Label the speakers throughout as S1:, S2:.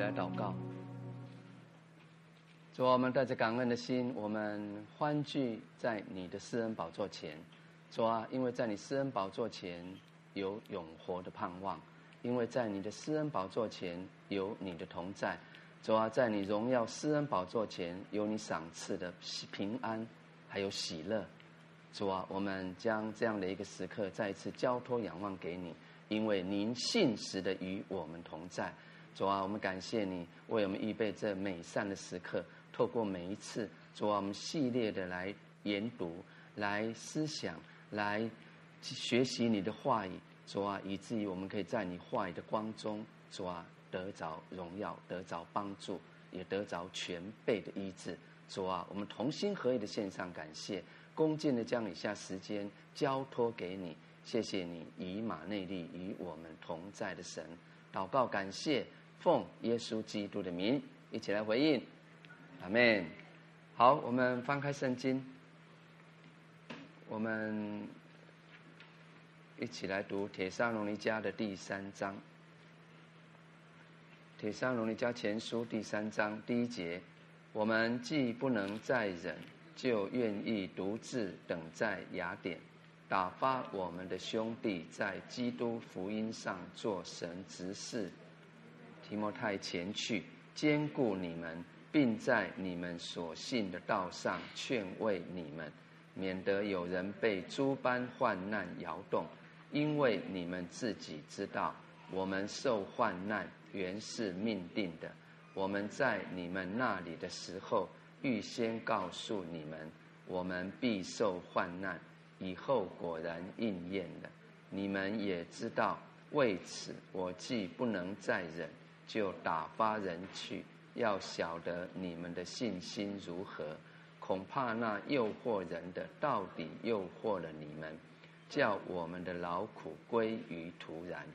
S1: 来祷告。主啊，我们带着感恩的心，我们欢聚在你的施恩宝座前。主啊，因为在你施恩宝座前有永活的盼望，因为在你的施恩宝座前有你的同在。主啊，在你荣耀施恩宝座前有你赏赐的平安，还有喜乐。主啊，我们将这样的一个时刻再一次交托仰望给你，因为您信实的与我们同在。主啊，我们感谢你为我们预备这美善的时刻。透过每一次，主啊，我们系列的来研读、来思想、来学习你的话语，主啊，以至于我们可以在你话语的光中，主啊，得着荣耀，得着帮助，也得着全备的医治。主啊，我们同心合意的献上感谢，恭敬的将以下时间交托给你。谢谢你以马内利与我们同在的神，祷告感谢，奉耶稣基督的名，一起来回应。阿门。好，我们翻开圣经，我们一起来读《帖撒罗尼迦》的第三章，《帖撒罗尼迦前书》第三章第一节：我们既不能再忍，就愿意独自等在雅典，打发我们的兄弟在基督福音上做神执事，提摩太前去兼顾你们。并在你们所信的道上劝慰你们，免得有人被诸般患难摇动，因为你们自己知道，我们受患难原是命定的。我们在你们那里的时候，预先告诉你们，我们必受患难，以后果然应验了。你们也知道，为此我既不能再忍，就打发人去。要晓得你们的信心如何，恐怕那诱惑人的到底诱惑了你们，叫我们的劳苦归于徒然。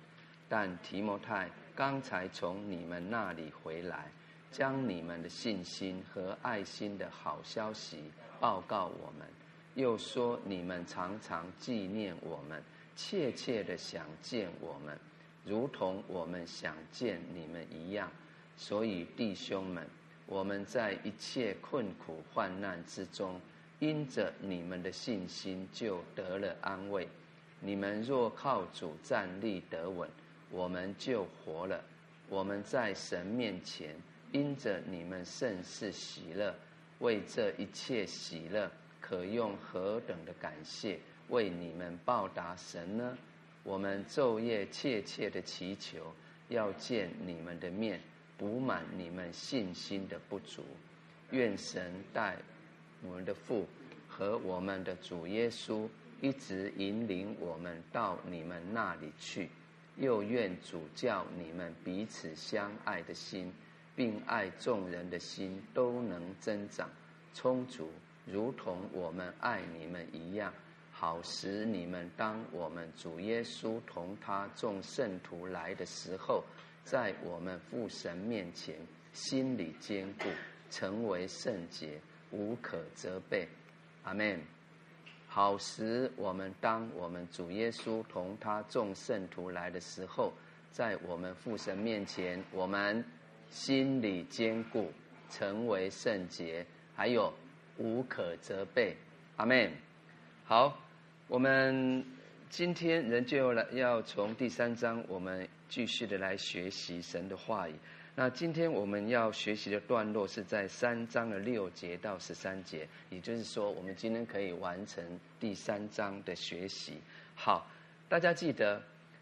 S1: 但提摩太刚才从你们那里回来，将你们的信心和爱心的好消息报告我们，又说你们常常纪念我们，切切的想见我们，如同我们想见你们一样。所以，弟兄们，我们在一切困苦患难之中，因着你们的信心，就得了安慰。你们若靠主站立得稳，我们就活了。我们在神面前，因着你们甚是喜乐，为这一切喜乐，可用何等的感谢为你们报答神呢？我们昼夜切切的祈求，要见你们的面。补满你们信心的不足，愿神带我们的父和我们的主耶稣一直引领我们到你们那里去，又愿主叫你们彼此相爱的心，并爱众人的心都能增长充足，如同我们爱你们一样，好使你们当我们主耶稣同他众圣徒来的时候。在我们父神面前，心里坚固，成为圣洁，无可责备。阿门。好使我们当我们主耶稣同他众圣徒来的时候，在我们父神面前，我们心里坚固，成为圣洁，还有无可责备。阿门。好，我们今天仍旧来要从第三章我们。继续的来学习神的话语。那今天我们要学习的段落是在三章的六节到十三节，也就是说，我们今天可以完成第三章的学习。好，大家记得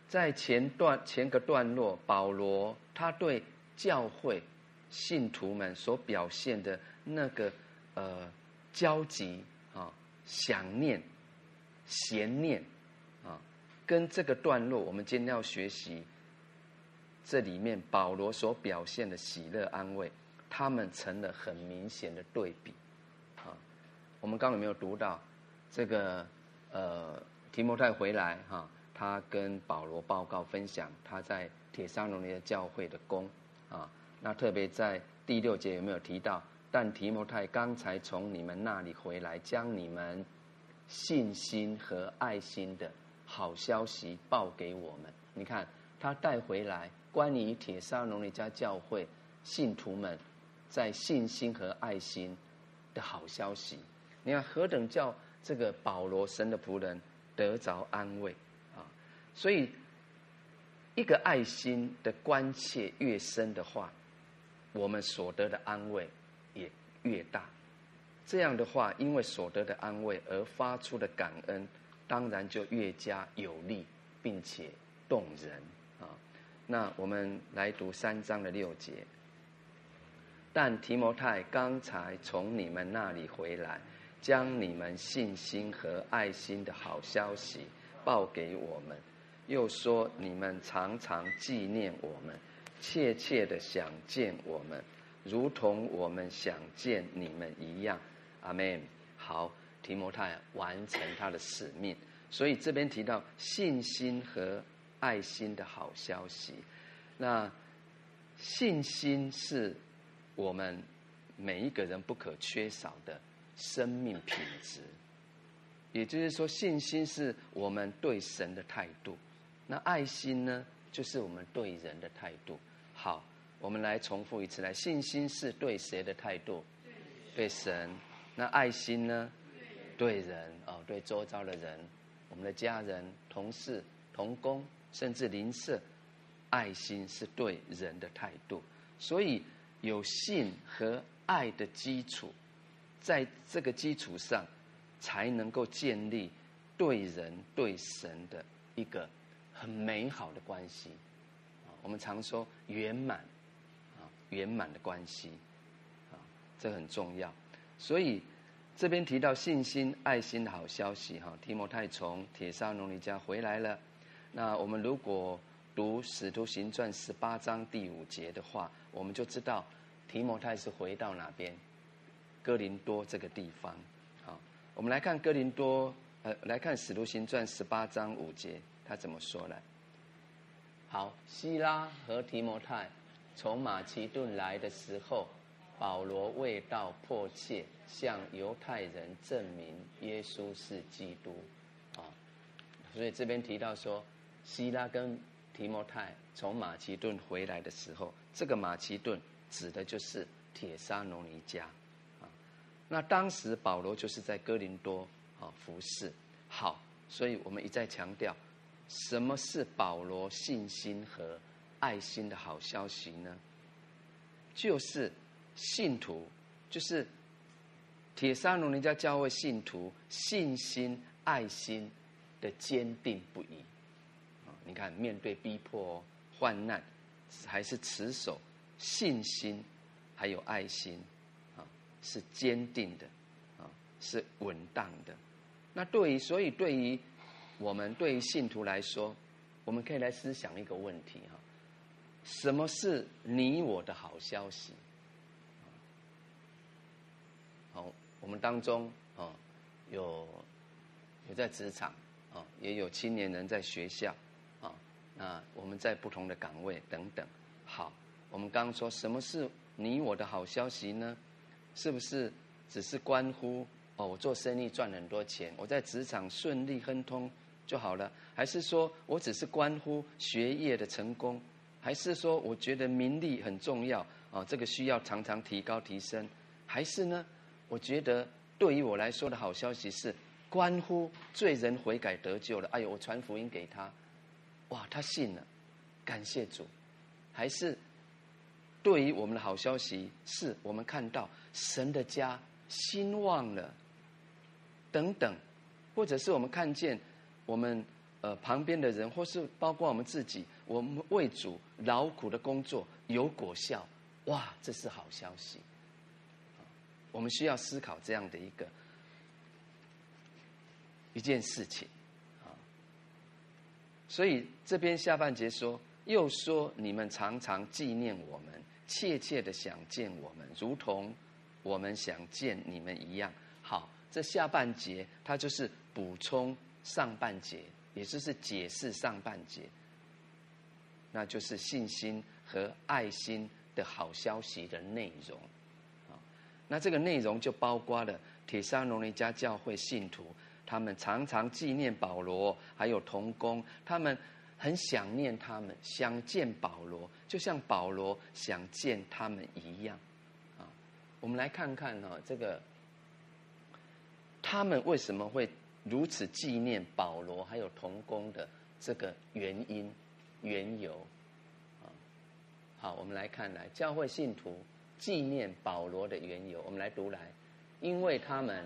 S1: 在前段前个段落，保罗他对教会信徒们所表现的那个呃焦急啊、想念、咸念啊，跟这个段落，我们今天要学习。这里面保罗所表现的喜乐安慰，他们成了很明显的对比，啊，我们刚有没有读到这个？呃，提摩太回来哈，他跟保罗报告分享他在帖撒罗尼的教会的功啊。那特别在第六节有没有提到？但提摩太刚才从你们那里回来，将你们信心和爱心的好消息报给我们。你看他带回来。关于帖撒罗尼迦教会信徒们在信心和爱心的好消息。你看何等叫这个保罗神的仆人得着安慰啊！所以一个爱心的关切越深的话，我们所得的安慰也越大。这样的话，因为所得的安慰而发出的感恩，当然就越加有力，并且动人啊。那我们来读三章的六节。但提摩太刚才从你们那里回来，将你们信心和爱心的好消息报给我们，又说你们常常纪念我们，切切的想见我们，如同我们想见你们一样。阿门。好，提摩太完成他的使命，所以这边提到信心和爱心的好消息。那信心是我们每一个人不可缺少的生命品质，也就是说，信心是我们对神的态度。那爱心呢，就是我们对人的态度。好，我们来重复一次来，信心是对谁的态度？对神。那爱心呢？对人哦，对周遭的人，我们的家人、同事、同工，甚至邻舍，爱心是对人的态度。所以有信和爱的基础，在这个基础上，才能够建立对人对神的一个很美好的关系。啊，我们常说圆满啊，圆满的关系啊，这很重要。所以这边提到信心、爱心的好消息，哈，提摩太从帖撒罗尼家回来了。那我们如果读《使徒行传》十八章第五节的话，我们就知道提摩太是回到哪边？哥林多这个地方。好，我们来看哥林多，呃，来看《使徒行传》十八章五节，他怎么说来？好，希拉和提摩太从马其顿来的时候。保罗为道迫切向犹太人证明耶稣是基督，啊，所以这边提到说，希拉跟提摩太从马其顿回来的时候，这个马其顿指的就是铁沙罗尼迦，啊，那当时保罗就是在哥林多啊服侍，好，所以我们一再强调，什么是保罗信心和爱心的好消息呢？就是。信徒就是帖撒罗尼家教会信徒信心爱心的坚定不移啊！你看，面对逼迫、患难，还是持守信心，还有爱心啊，是坚定的啊，是稳当的。那对于，所以对于我们对于信徒来说，我们可以来思想一个问题哈：什么是你我的好消息？好，我们当中啊，有有在职场啊，也有青年人在学校啊，那我们在不同的岗位等等。好，我们刚刚说什么是你我的好消息呢？是不是只是关乎哦，我做生意赚很多钱，我在职场顺利亨通就好了？还是说我只是关乎学业的成功？还是说我觉得名利很重要啊？这个需要常常提高提升？还是呢？我觉得对于我来说的好消息是，关乎罪人悔改得救了。哎呦，我传福音给他，哇，他信了，感谢主。还是对于我们的好消息是，我们看到神的家兴旺了，等等，或者是我们看见我们呃旁边的人，或是包括我们自己，我们为主劳苦的工作有果效，哇，这是好消息。我们需要思考这样的一个一件事情啊，所以这边下半节说，又说你们常常纪念我们，切切的想见我们，如同我们想见你们一样。好，这下半节它就是补充上半节，也就是解释上半节，那就是信心和爱心的好消息的内容。那这个内容就包括了帖撒罗尼迦教会信徒，他们常常纪念保罗，还有童工，他们很想念他们，想见保罗，就像保罗想见他们一样。啊，我们来看看呢，这个他们为什么会如此纪念保罗还有童工的这个原因、缘由。啊，好，我们来看来教会信徒纪念保罗的缘由，我们来读来，因为他们。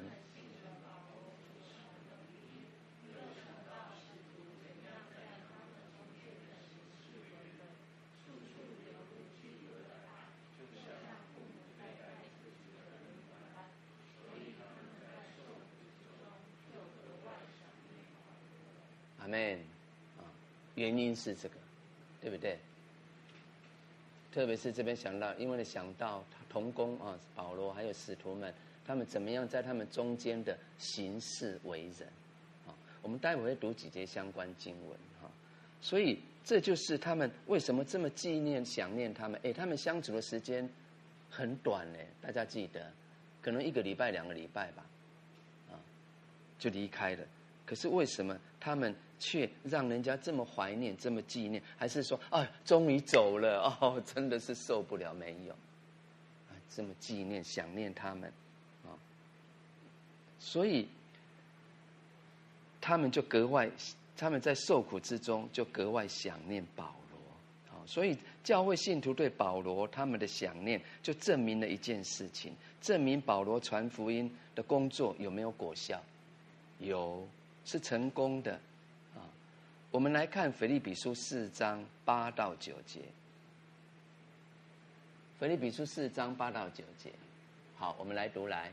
S1: 阿门，啊，原因是这个，对不对？特别是这边想到，因为想到童工啊，保罗还有使徒们，他们怎么样在他们中间的行事为人，啊，我们待会会读几节相关经文哈，所以这就是他们为什么这么纪念、想念他们。哎，他们相处的时间很短呢，大家记得，可能一个礼拜、两个礼拜吧，啊，就离开了。可是为什么他们？却让人家这么怀念，这么纪念，还是说，啊，终于走了哦，真的是受不了，没有，啊，这么纪念、想念他们，啊，所以他们就格外，他们在受苦之中就格外想念保罗，啊，所以教会信徒对保罗他们的想念，就证明了一件事情，证明保罗传福音的工作有没有果效？有，是成功的。啊我们来看腓立比书四章八到九节。腓立比书四章八到九节，好，我们来读来，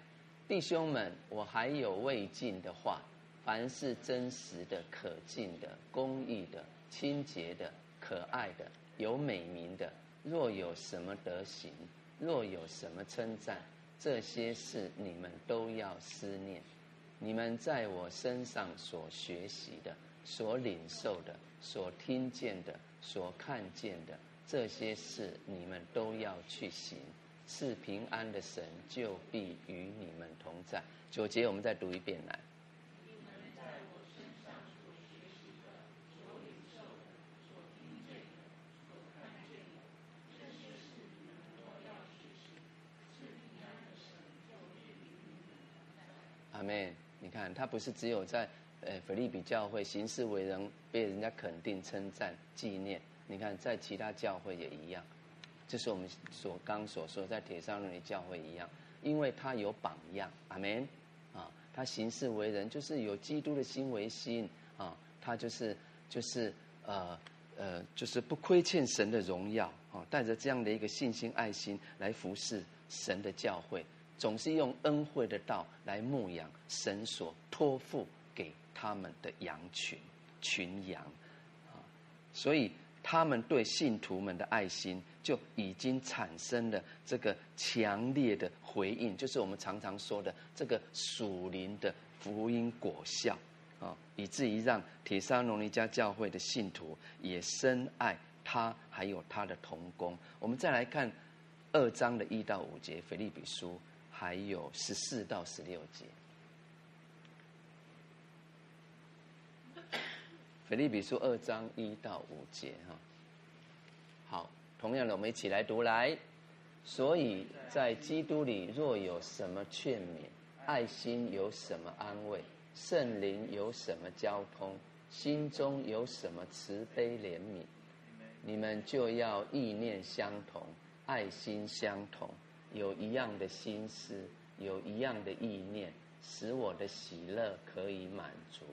S1: 弟兄们，我还有未尽的话，凡是真实的、可敬的、公义的、清洁的、可爱的、有美名的，若有什么德行，若有什么称赞，这些事你们都要思念。你们在我身上所学习的。所领受的、所听见的、所看见的这些事，你们都要去行。是平安的神就必与你们同在。九节，我们再读一遍来。你们在我身上所学习的、所领受的、所听见的、所看见的这些事，你们都要去行。赐平安的神就必与你们同在。阿门。你看，他不是只有在。呃，腓立比教会行事为人被人家肯定、称赞、纪念。你看，在其他教会也一样，这是我们所刚所说，在帖撒罗尼教会一样，因为他有榜样，阿门啊，他行事为人就是有基督的心为心啊，他就是就是呃呃，就是不亏欠神的荣耀啊，带着这样的一个信心、爱心来服侍神的教会，总是用恩惠的道来牧养神所托付给。他们的羊群，群羊，啊，所以他们对信徒们的爱心就已经产生了这个强烈的回应，就是我们常常说的这个属灵的福音果效啊，以至于让帖撒罗尼迦教会的信徒也深爱他，还有他的同工。我们再来看二章的一到五节，腓立比书，还有十四到十六节。腓立比书二章一到五节哈，好，同样的，我们一起来读来。所以在基督里，若有什么劝勉，爱心有什么安慰，圣灵有什么交通，心中有什么慈悲怜悯，你们就要意念相同，爱心相同，有一样的心思，有一样的意念，使我的喜乐可以满足。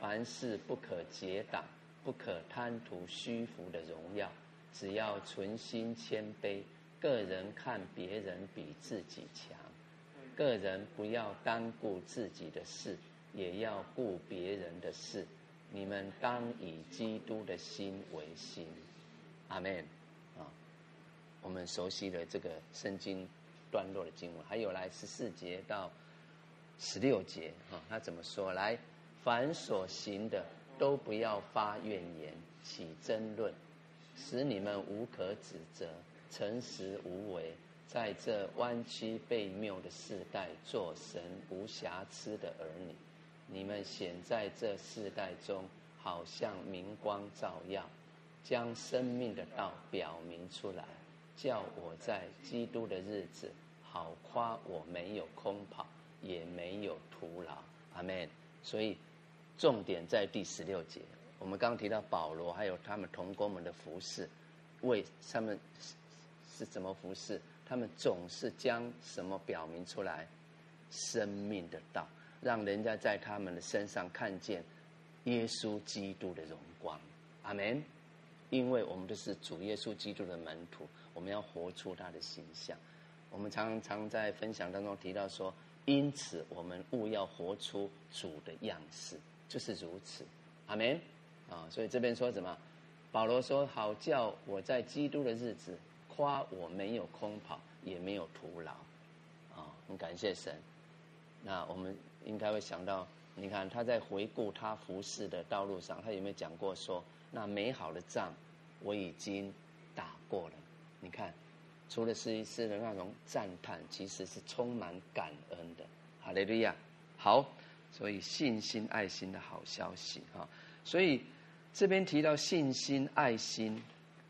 S1: 凡事不可结党，不可贪图虚浮的荣耀，只要存心谦卑，个人看别人比自己强，个人不要单顾自己的事，也要顾别人的事。你们当以基督的心为心。阿门。啊，我们熟悉的这个圣经段落的经文，还有来十四节到十六节，哈，他怎么说？来。凡所行的，都不要发怨言，起争论，使你们无可指责，诚实无为，在这弯曲被谬的世代，做神无瑕疵的儿女。你们显在这世代中，好像明光照耀，将生命的道表明出来，叫我在基督的日子，好夸我没有空跑，也没有徒劳。阿门。所以重点在第十六节。我们刚刚提到保罗还有他们同工们的服侍，为他们是怎么服侍？他们总是将什么表明出来？生命的道，让人家在他们的身上看见耶稣基督的荣光。阿门。因为我们都是主耶稣基督的门徒，我们要活出他的形象。我们常常在分享当中提到说，因此我们务要活出主的样式，就是如此。阿门。啊，所以这边说什么？保罗说：“好叫我在基督的日子，夸我没有空跑，也没有徒劳。”啊，很感谢神。那我们应该会想到，你看他在回顾他服侍的道路上，他有没有讲过说：“那美好的仗我已经打过了。”你看，除了是一丝的那种赞叹，其实是充满感恩的。哈利路亚。好，所以信心、爱心的好消息哈，所以。这边提到信心、爱心，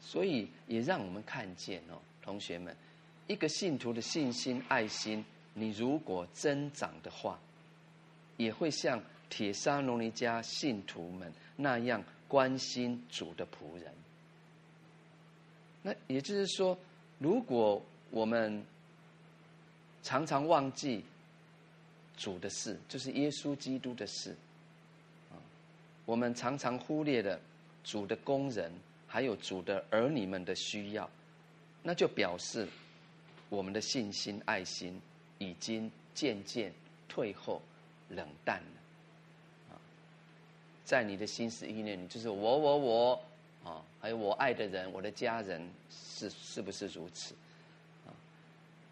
S1: 所以也让我们看见哦，同学们，一个信徒的信心、爱心，你如果增长的话，也会像帖撒罗尼迦信徒们那样关心主的仆人。那也就是说，如果我们常常忘记主的事，就是耶稣基督的事。啊我们常常忽略了主的工人，还有主的儿女们的需要，那就表示我们的信心、爱心已经渐渐退后、冷淡了。啊，在你的心思意念里，就是我、我、我啊，还有我爱的人、我的家人，是是不是如此？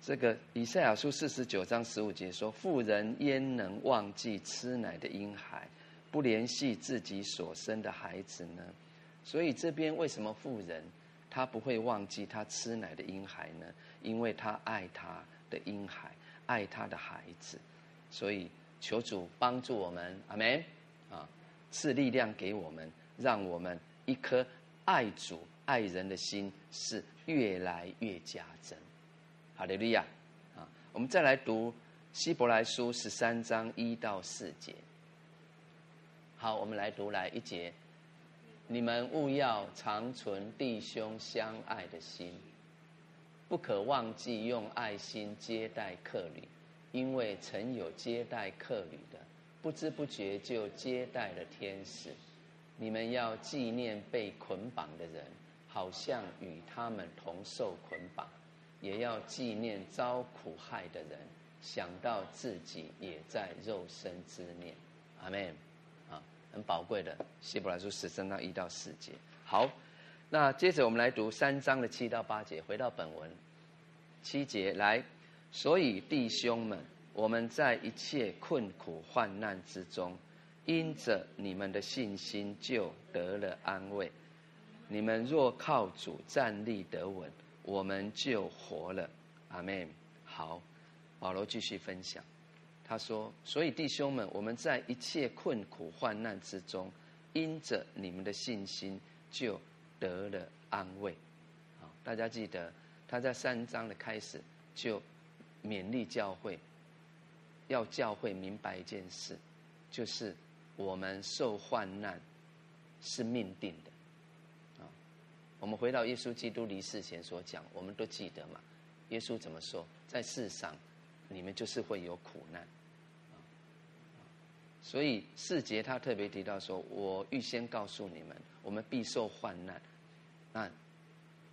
S1: 这个以赛亚书四十九章十五节说：“妇人焉能忘记吃奶的婴孩？”不怜惜自己所生的孩子呢？所以这边为什么妇人她不会忘记她吃奶的婴孩呢？因为她爱她的婴孩，爱她的孩子。所以求主帮助我们，阿门啊！赐力量给我们，让我们一颗爱主爱人的心是越来越加增。哈利路亚啊！我们再来读希伯来书十三章一到四节。好，我们来读来一节。你们务要常存弟兄相爱的心，不可忘记用爱心接待客旅，因为曾有接待客旅的，不知不觉就接待了天使。你们要纪念被捆绑的人，好像与他们同受捆绑；也要纪念遭苦害的人，想到自己也在肉身之念。阿门。很宝贵的，希伯来书十三到一到四节。好，那接着我们来读三章的七到八节。回到本文，七节来，所以弟兄们，我们在一切困苦患难之中，因着你们的信心，就得了安慰。你们若靠主站立得稳，我们就活了。阿门。好，保罗继续分享。他说：“所以弟兄们，我们在一切困苦患难之中，因着你们的信心，就得了安慰。”啊，大家记得他在三章的开始就勉励教会，要教会明白一件事，就是我们受患难是命定的。我们回到耶稣基督离世前所讲，我们都记得嘛？耶稣怎么说？在世上。你们就是会有苦难，所以四节他特别提到说：“我预先告诉你们，我们必受患难。”那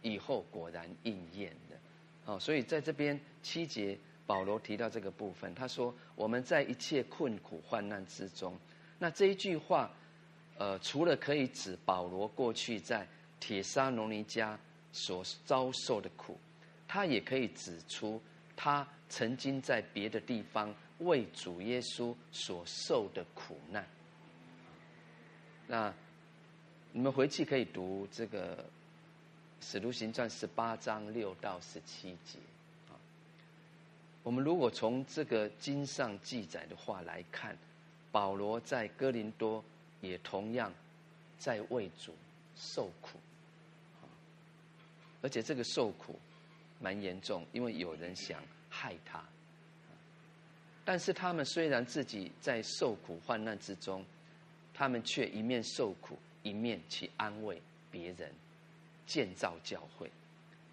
S1: 以后果然应验的。哦，所以在这边七节保罗提到这个部分，他说：“我们在一切困苦患难之中。”那这一句话，呃，除了可以指保罗过去在帖撒罗尼迦所遭受的苦，他也可以指出他。曾经在别的地方为主耶稣所受的苦难，那你们回去可以读这个《使徒行传》十八章六到十七节啊。我们如果从这个经上记载的话来看，保罗在哥林多也同样在为主受苦，而且这个受苦蛮严重，因为有人想害他。但是他们虽然自己在受苦患难之中，他们却一面受苦，一面去安慰别人，建造教会。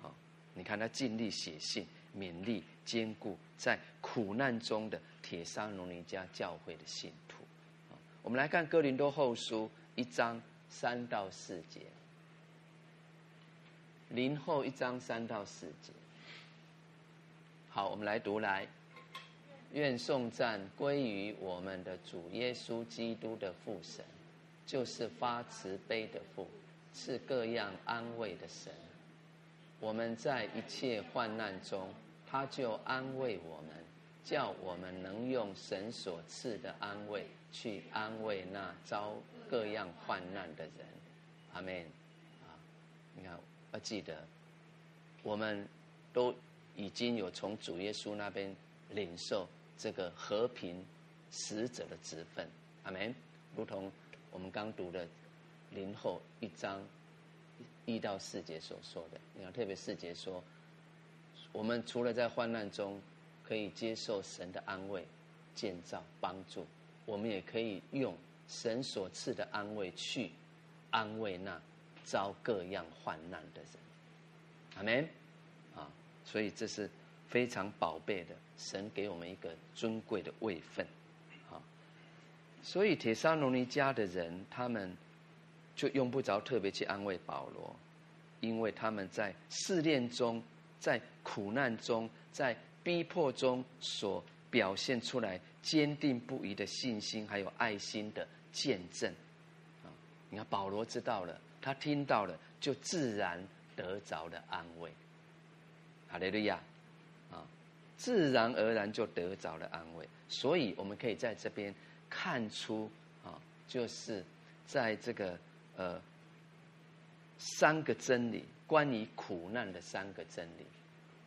S1: 啊，你看他尽力写信勉励、坚固在苦难中的帖撒罗尼迦教会的信徒。啊我们来看哥林多后书一章三到四节，零后一章三到四节。好，我们来读来。愿颂赞归于我们的主耶稣基督的父神，就是发慈悲的父，赐各样安慰的神。我们在一切患难中，他就安慰我们，叫我们能用神所赐的安慰去安慰那遭各样患难的人。阿门。啊，你看，要记得，我们都已经有从主耶稣那边领受。这个和平使者的职分，阿门。如同我们刚读的林后一章一到四节所说的，你看，特别四节说，我们除了在患难中可以接受神的安慰、建造、帮助，我们也可以用神所赐的安慰去安慰那遭各样患难的人，阿门。啊，所以这是。非常宝贝的，神给我们一个尊贵的位分，啊，所以铁沙罗尼迦的人，他们就用不着特别去安慰保罗，因为他们在试炼中、在苦难中、在逼迫中所表现出来坚定不移的信心，还有爱心的见证，啊，你看保罗知道了，他听到了，就自然得着了安慰，哈利路亚。啊自然而然就得着了安慰，所以我们可以在这边看出啊，就是在这个呃三个真理，关于苦难的三个真理。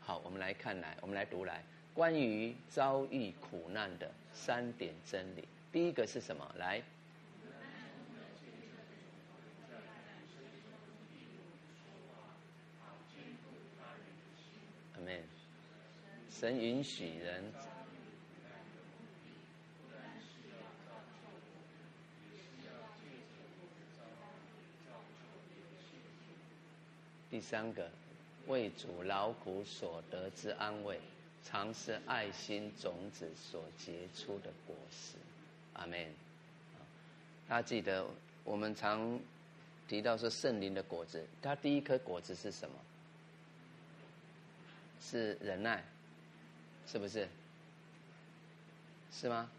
S1: 好，我们来看来，我们来读来，关于遭遇苦难的三点真理。第一个是什么？来，阿门。神允许人。第三个，为主劳苦所得之安慰，常是爱心种子所结出的果实。阿门。大家记得，我们常提到说圣灵的果子，它第一颗果子是什么？是忍耐。是不是？是吗？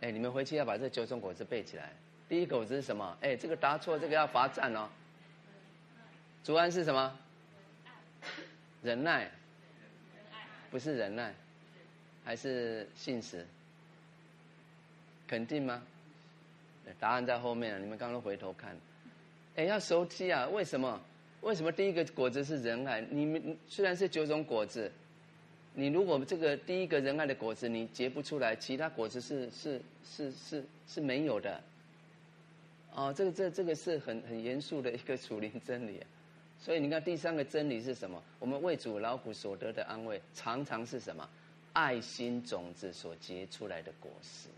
S1: 哎，你们回去要把这九种果子背起来。第一个果子是什么？哎，这个答错，这个要罚站哦。主安是什么？忍耐。不是忍耐，还是信实？肯定吗？答案在后面，你们刚刚回头看。哎，要熟悉啊！为什么？为什么第一个果子是仁爱？你们虽然是九种果子。你如果这个第一个仁爱的果子你结不出来，其他果子是是是是是没有的。哦，这个这这个是很很严肃的一个属灵真理。所以你看第三个真理是什么？我们为主劳苦所得的安慰，常常是什么？爱心种子所结出来的果实，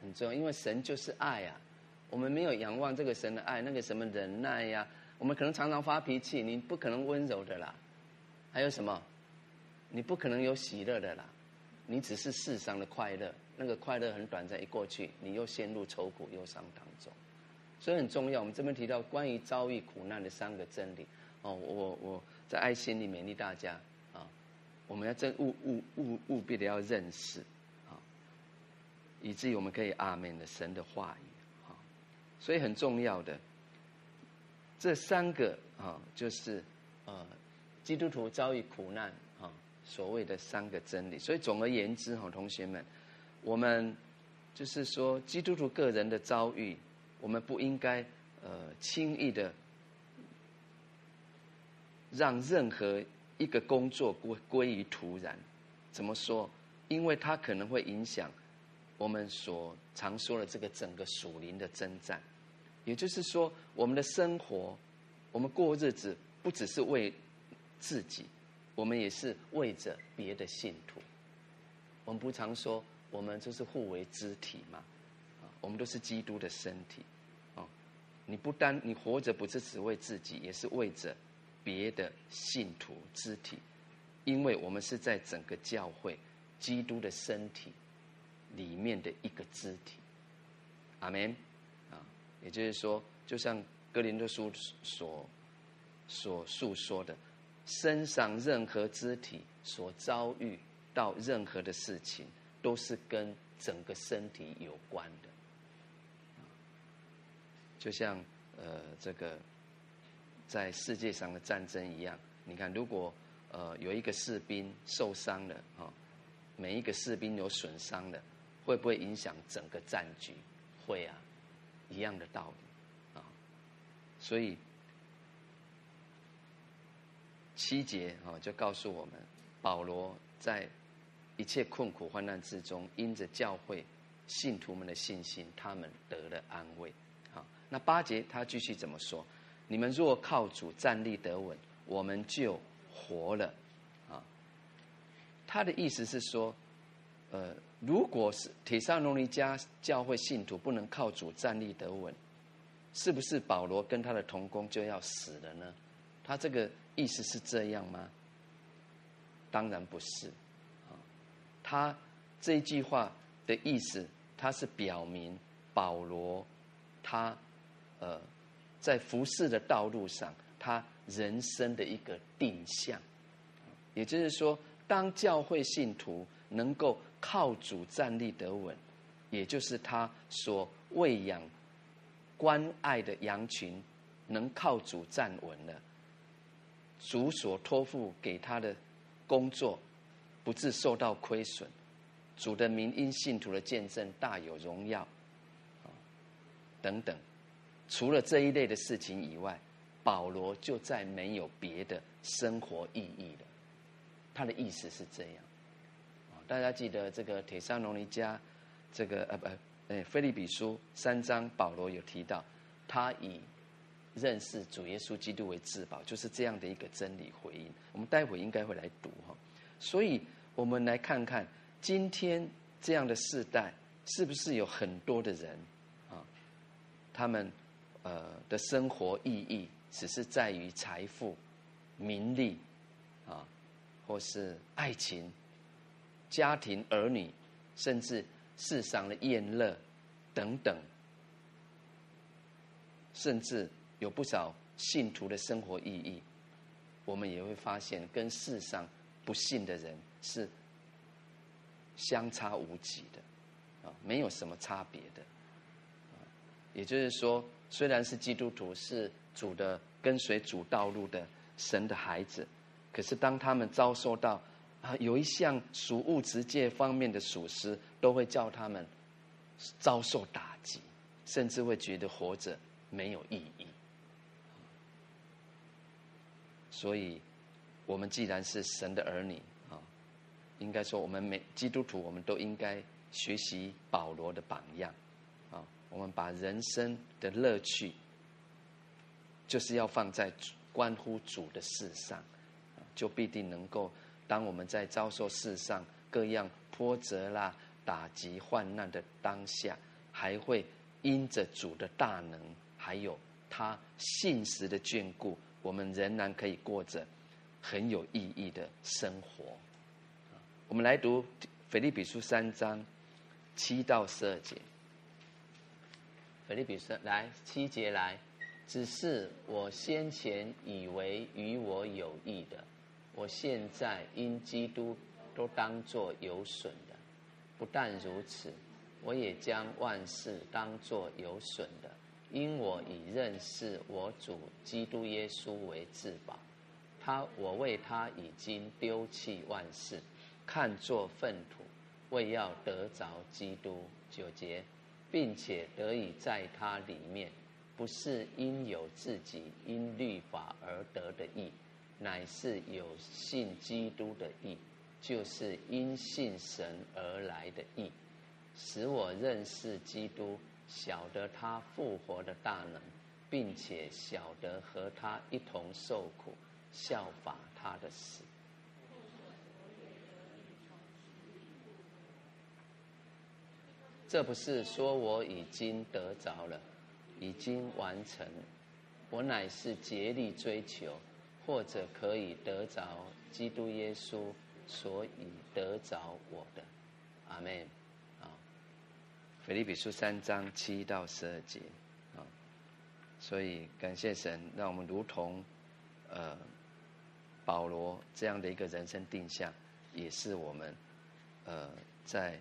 S1: 很重要。因为神就是爱啊，我们没有仰望这个神的爱，那个什么忍耐呀，我们可能常常发脾气，你不可能温柔的啦。还有什么？你不可能有喜乐的啦，你只是世上的快乐，那个快乐很短暂，一过去，你又陷入愁苦忧伤当中，所以很重要。我们这边提到关于遭遇苦难的三个真理哦，我我在爱心里勉励大家啊，我们要真务务务务必的要认识啊，以至于我们可以阿门的神的话语啊，所以很重要的这三个啊，就是呃，基督徒遭遇苦难。所谓的三个真理，所以总而言之，哈，同学们，我们就是说，基督徒个人的遭遇，我们不应该呃轻易的让任何一个工作归归于徒然。怎么说？因为它可能会影响我们所常说的这个整个属灵的征战，也就是说，我们的生活，我们过日子，不只是为自己，我们也是为着别的信徒。我们不常说，我们就是互为肢体嘛，啊，我们都是基督的身体，啊，你不单你活着不是只为自己，也是为着别的信徒肢体，因为我们是在整个教会基督的身体。里面的一个肢体，阿门啊，也就是说，就像哥林多书所所述说的，身上任何肢体所遭遇到任何的事情，都是跟整个身体有关的。就像呃，这个在世界上的战争一样，你看，如果呃有一个士兵受伤了啊，每一个士兵有损伤的。会不会影响整个战局？会啊，一样的道理啊。所以七节啊，就告诉我们，保罗在一切困苦患难之中，因着教会信徒们的信心，他们得了安慰。好，那八节他继续怎么说？你们若靠主站立得稳，我们就活了。啊，他的意思是说，呃。如果是帖撒罗尼迦教会信徒不能靠主站立得稳，是不是保罗跟他的同工就要死了呢？他这个意思是这样吗？当然不是，啊，他这句话的意思，他是表明保罗他呃在服侍的道路上，他人生的一个定向，也就是说，当教会信徒能够。靠主站立得稳，也就是他所喂养、关爱的羊群，能靠主站稳了。主所托付给他的工作，不致受到亏损。主的名因信徒的见证大有荣耀，等等。除了这一类的事情以外，保罗就再没有别的生活意义了。他的意思是这样。大家记得这个帖撒罗尼迦，这个呃不呃，腓立比书三章，保罗有提到，他以认识主耶稣基督为至宝，就是这样的一个真理回应。我们待会应该会来读哈，所以我们来看看今天这样的世代，是不是有很多的人啊，他们呃的生活意义只是在于财富、名利啊，或是爱情。家庭、儿女，甚至世上的宴乐等等，甚至有不少信徒的生活意义，我们也会发现跟世上不信的人是相差无几的，啊，没有什么差别的。也就是说，虽然是基督徒，是主的跟随主道路的神的孩子，可是当他们遭受到啊，有一项属物质界方面的属实，都会叫他们遭受打击，甚至会觉得活着没有意义。所以，我们既然是神的儿女啊，应该说，我们每基督徒，我们都应该学习保罗的榜样啊。我们把人生的乐趣，就是要放在关乎主的事上，就必定能够。当我们在遭受世上各样波折啦、打击、患难的当下，还会因着主的大能，还有他信实的眷顾，我们仍然可以过着很有意义的生活。我们来读腓立比书三章七到十二节。腓立比书来七节来，只是我先前以为与我有益的。我现在因基督都当作有损的，不但如此，我也将万事当作有损的，因我已认识我主基督耶稣为至宝。他，我为他已经丢弃万事，看作粪土，为要得着基督。九节，并且得以在他里面，不是因有自己因律法而得的义。乃是有信基督的义，就是因信神而来的义，使我认识基督，晓得他复活的大能，并且晓得和他一同受苦，效法他的死。这不是说我已经得着了，已经完成，我乃是竭力追求，或者可以得着基督耶稣，所以得着我的。阿门。腓立比书三章七到十二节。啊，所以感谢神，让我们如同呃保罗这样的一个人生定向，也是我们呃在。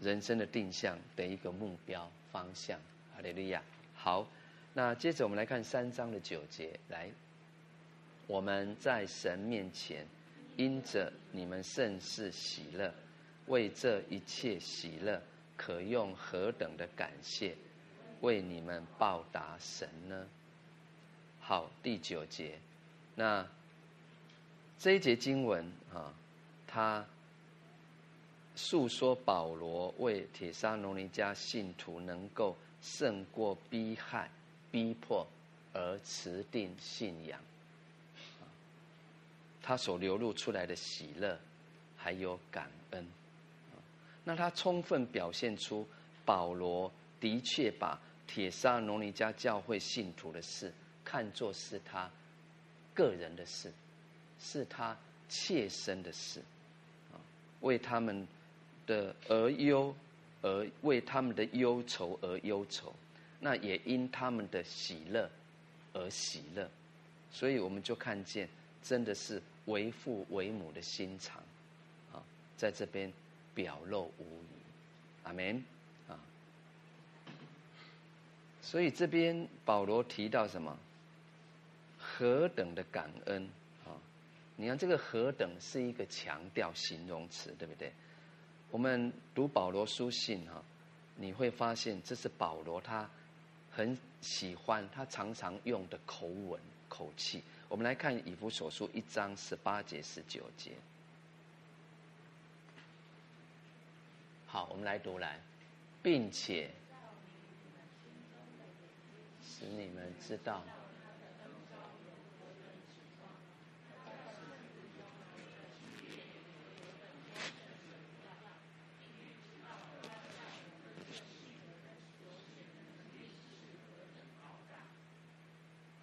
S1: 人生的定向的一个目标方向，哈利路亚。好，那接着我们来看三章的九节。来，我们在神面前，因着你们甚是喜乐，为这一切喜乐，可用何等的感谢，为你们报答神呢？好，第九节，那这一节经文啊，它。诉说保罗为帖撒罗尼迦信徒能够胜过逼害、逼迫而持定信仰，他所流露出来的喜乐，还有感，那他充分表现出保罗的确把帖撒罗尼迦教会信徒的事看作是他个人的事，是他切身的事，啊为他们。的而忧，而为他们的忧愁而忧愁，那也因他们的喜乐而喜乐，所以我们就看见，真的是为父为母的心肠，啊，在这边表露无遗，阿门，啊，所以这边保罗提到什么？何等的感恩啊！你看这个何等是一个强调形容词，对不对？我们读保罗书信哈，你会发现这是保罗他很喜欢，他常常用的口吻口气。我们来看以弗所书一章十八节十九节。好，我们来读来，并且使你们知道。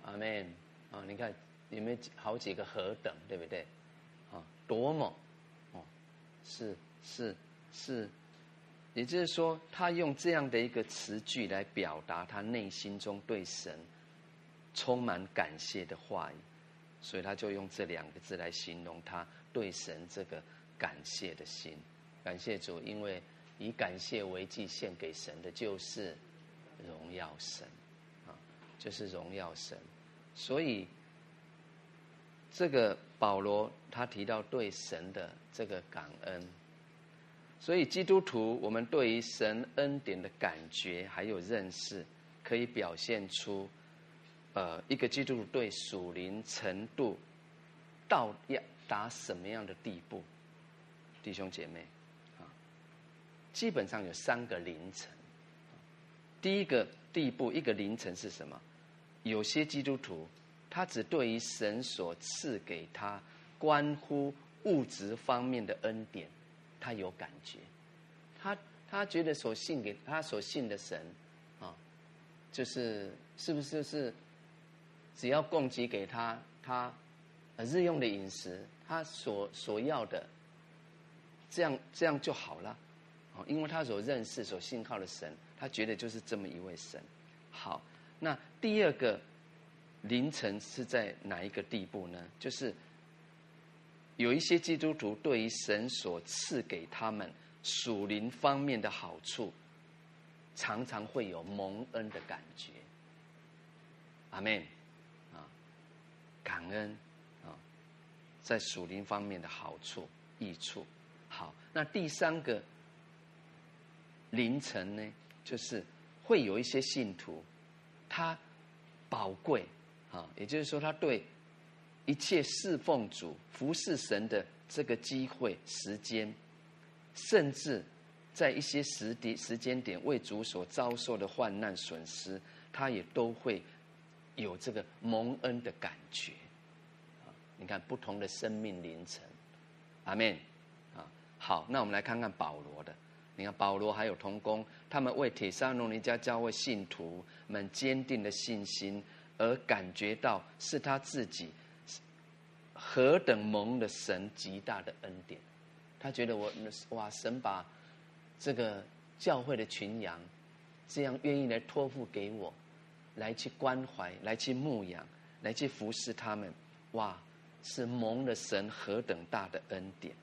S1: 阿门啊！你看有没有好几个何等，对不对？啊，多么哦，是是是，也就是说，他用这样的一个词句来表达他内心中对神充满感谢的话语，所以他就用这两个字来形容他对神这个感谢的心。感谢主，因为以感谢为祭献给神的，就是荣耀神啊，就是荣耀神。所以，这个保罗他提到对神的这个感恩，所以基督徒我们对于神恩典的感觉还有认识，可以表现出，呃，一个基督徒对属灵程度到要达什么样的地步，弟兄姐妹，啊，基本上有三个凌晨。第一个地步，一个凌晨是什么？有些基督徒，他只对于神所赐给他关乎物质方面的恩典，他有感觉。他他觉得所信给他所信的神，啊，就是是不是是只要供给给他他日用的饮食，他所所要的，这样这样就好了。啊，因为他所认识所信靠的神，他觉得就是这么一位神。好。那第二个凌晨是在哪一个地步呢？就是有一些基督徒对于神所赐给他们属灵方面的好处，常常会有蒙恩的感觉。阿门啊，感恩啊，在属灵方面的好处益处。好，那第三个凌晨呢，就是会有一些信徒。他宝贵啊，也就是说，他对一切侍奉主、服侍神的这个机会、时间，甚至在一些时点时间点为主所遭受的患难损失，他也都会有这个蒙恩的感觉。你看不同的生命历程，阿门。啊，好，那我们来看看保罗的。你看保罗还有同工，他们为帖撒罗尼加教会信徒们坚定的信心而感觉到是他自己何等蒙的神极大的恩典。他觉得我哇，神把这个教会的群羊这样愿意来托付给我，来去关怀，来去牧养，来去服侍他们，哇！是蒙的神何等大的恩典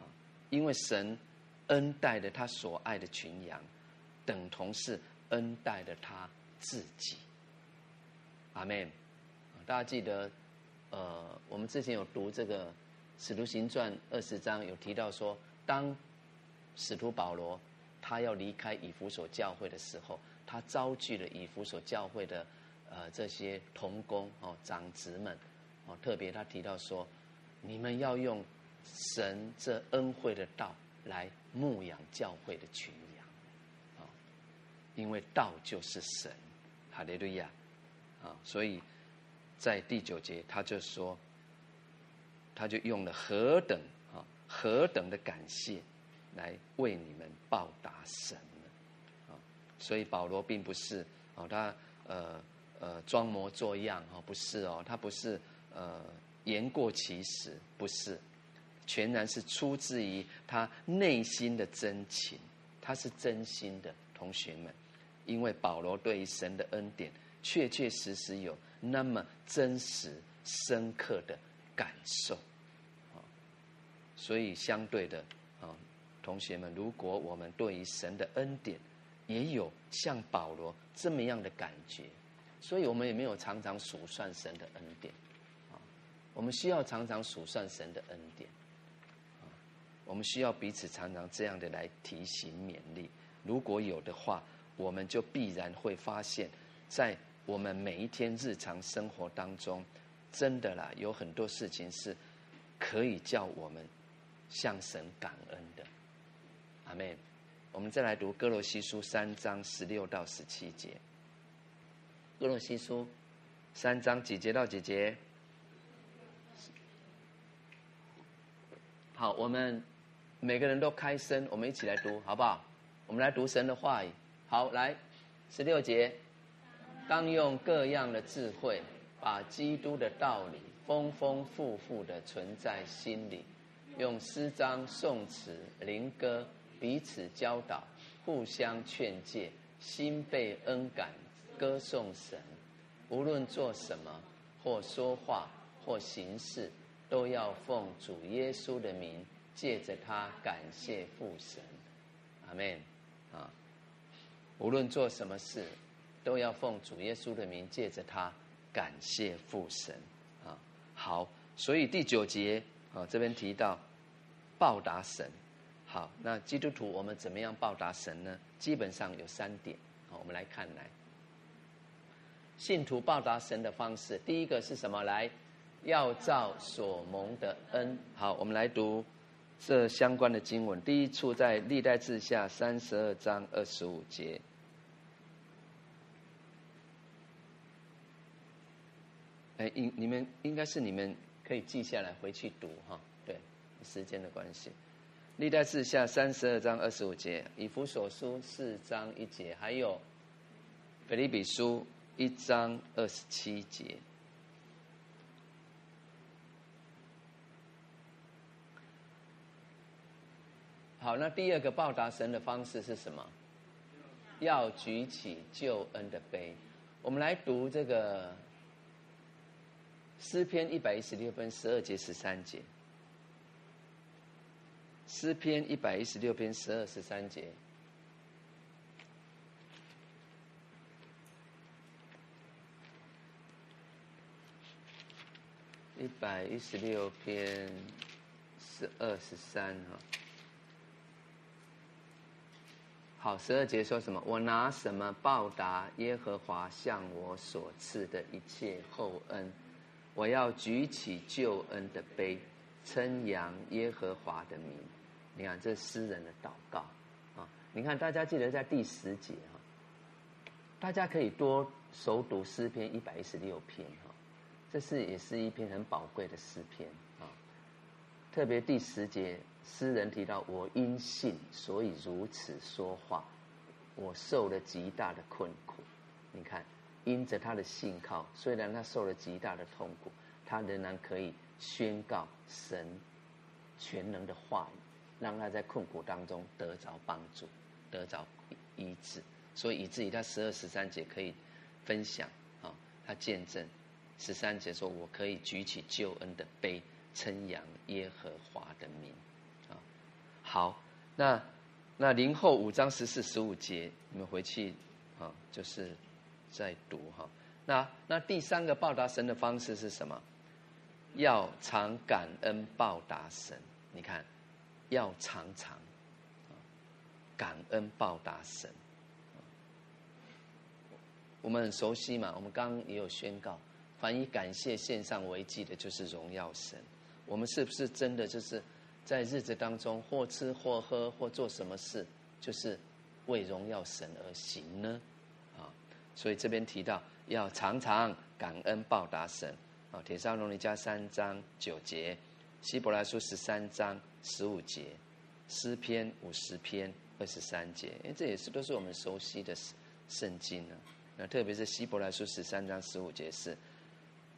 S1: 啊，因为神恩待了他所爱的群羊，等同是恩待了他自己。阿门。大家记得，呃，我们之前有读这个《使徒行传》二十章，有提到说，当使徒保罗他要离开以弗所教会的时候，他召聚了以弗所教会的呃这些同工哦长子们。哦，特别他提到说，你们要用神这恩惠的道来牧养教会的群羊，啊，因为道就是神，哈利路亚，啊，所以在第九节他就说，他就用了何等啊何等的感谢来为你们报答神啊，所以保罗并不是啊他呃呃装模作样哦，不是哦，他不是。呃，言过其实不是，全然是出自于他内心的真情，他是真心的，同学们，因为保罗对于神的恩典确确实实有那么真实深刻的感受，啊所以相对的啊，同学们，如果我们对于神的恩典也有像保罗这么样的感觉，所以我们也没有常常数算神的恩典。啊我们需要常常数算神的恩典，啊我们需要彼此常常这样的来提醒勉励。如果有的话，我们就必然会发现，在我们每一天日常生活当中，真的啦，有很多事情是可以叫我们向神感恩的。阿门。我们再来读哥罗西书三章十六到十七节。哥罗西书三章几节到几节？好，我们每个人都开声，我们一起来读，好不好？我们来读神的话语。好，来，十六节，当用各样的智慧，把基督的道理丰丰富富的存在心里，用诗章、颂词、灵歌彼此教导，互相劝诫，心被恩感，歌颂神。无论做什么，或说话，或行事。都要奉主耶稣的名，借着他感谢父神，阿门啊！无论做什么事，都要奉主耶稣的名，借着他感谢父神啊！好，所以第九节啊，这边提到报答神。好，那基督徒我们怎么样报答神呢？基本上有三点，好，我们来看来，信徒报答神的方式，第一个是什么？来。要照所蒙的恩，好，我们来读这相关的经文。第一处在历代志下三十二章二十五节。哎，应你们应该是你们可以记下来回去读哈。对，时间的关系。历代志下三十二章二十五节，以弗所书四章一节，还有腓立比书一章二十七节。好，那第二个报答神的方式是什么？要举起救恩的杯。我们来读这个诗篇一百一十六篇十二节十三节。诗篇一百一十六篇十二十三节。一百一十六篇十二十三哈。好，十二节说什么？我拿什么报答耶和华向我所赐的一切厚恩？我要举起救恩的杯，称扬耶和华的名。你看，这诗人的祷告啊！你看，大家记得在第十节哈，大家可以多熟读诗篇一百一十六篇哈，这是也是一篇很宝贵的诗篇啊。特别第十节，诗人提到：“我因信，所以如此说话。我受了极大的困苦。”你看，因着他的信靠，虽然他受了极大的痛苦，他仍然可以宣告神全能的话语，让他在困苦当中得着帮助。得着医治，所以以至于他十二十三节可以分享啊，他见证十三节说：“我可以举起救恩的杯，称扬耶和华的名。”啊，好，那那林后五章十四十五节，你们回去啊，就是在读哈。那那第三个报答神的方式是什么？要常感恩报答神。你看，要常常。感恩报答神，我们很熟悉嘛。我们刚刚也有宣告，凡以感谢献上为祭的，就是荣耀神。我们是不是真的就是在日子当中，或吃或喝或做什么事，就是为荣耀神而行呢？所以这边提到要常常感恩报答神。啊，帖撒罗尼迦三章九节，希伯来书十三章十五节，诗篇五十篇。二十三节，因为这也是都是我们熟悉的圣经、啊。那特别是希伯来书十三章十五节是，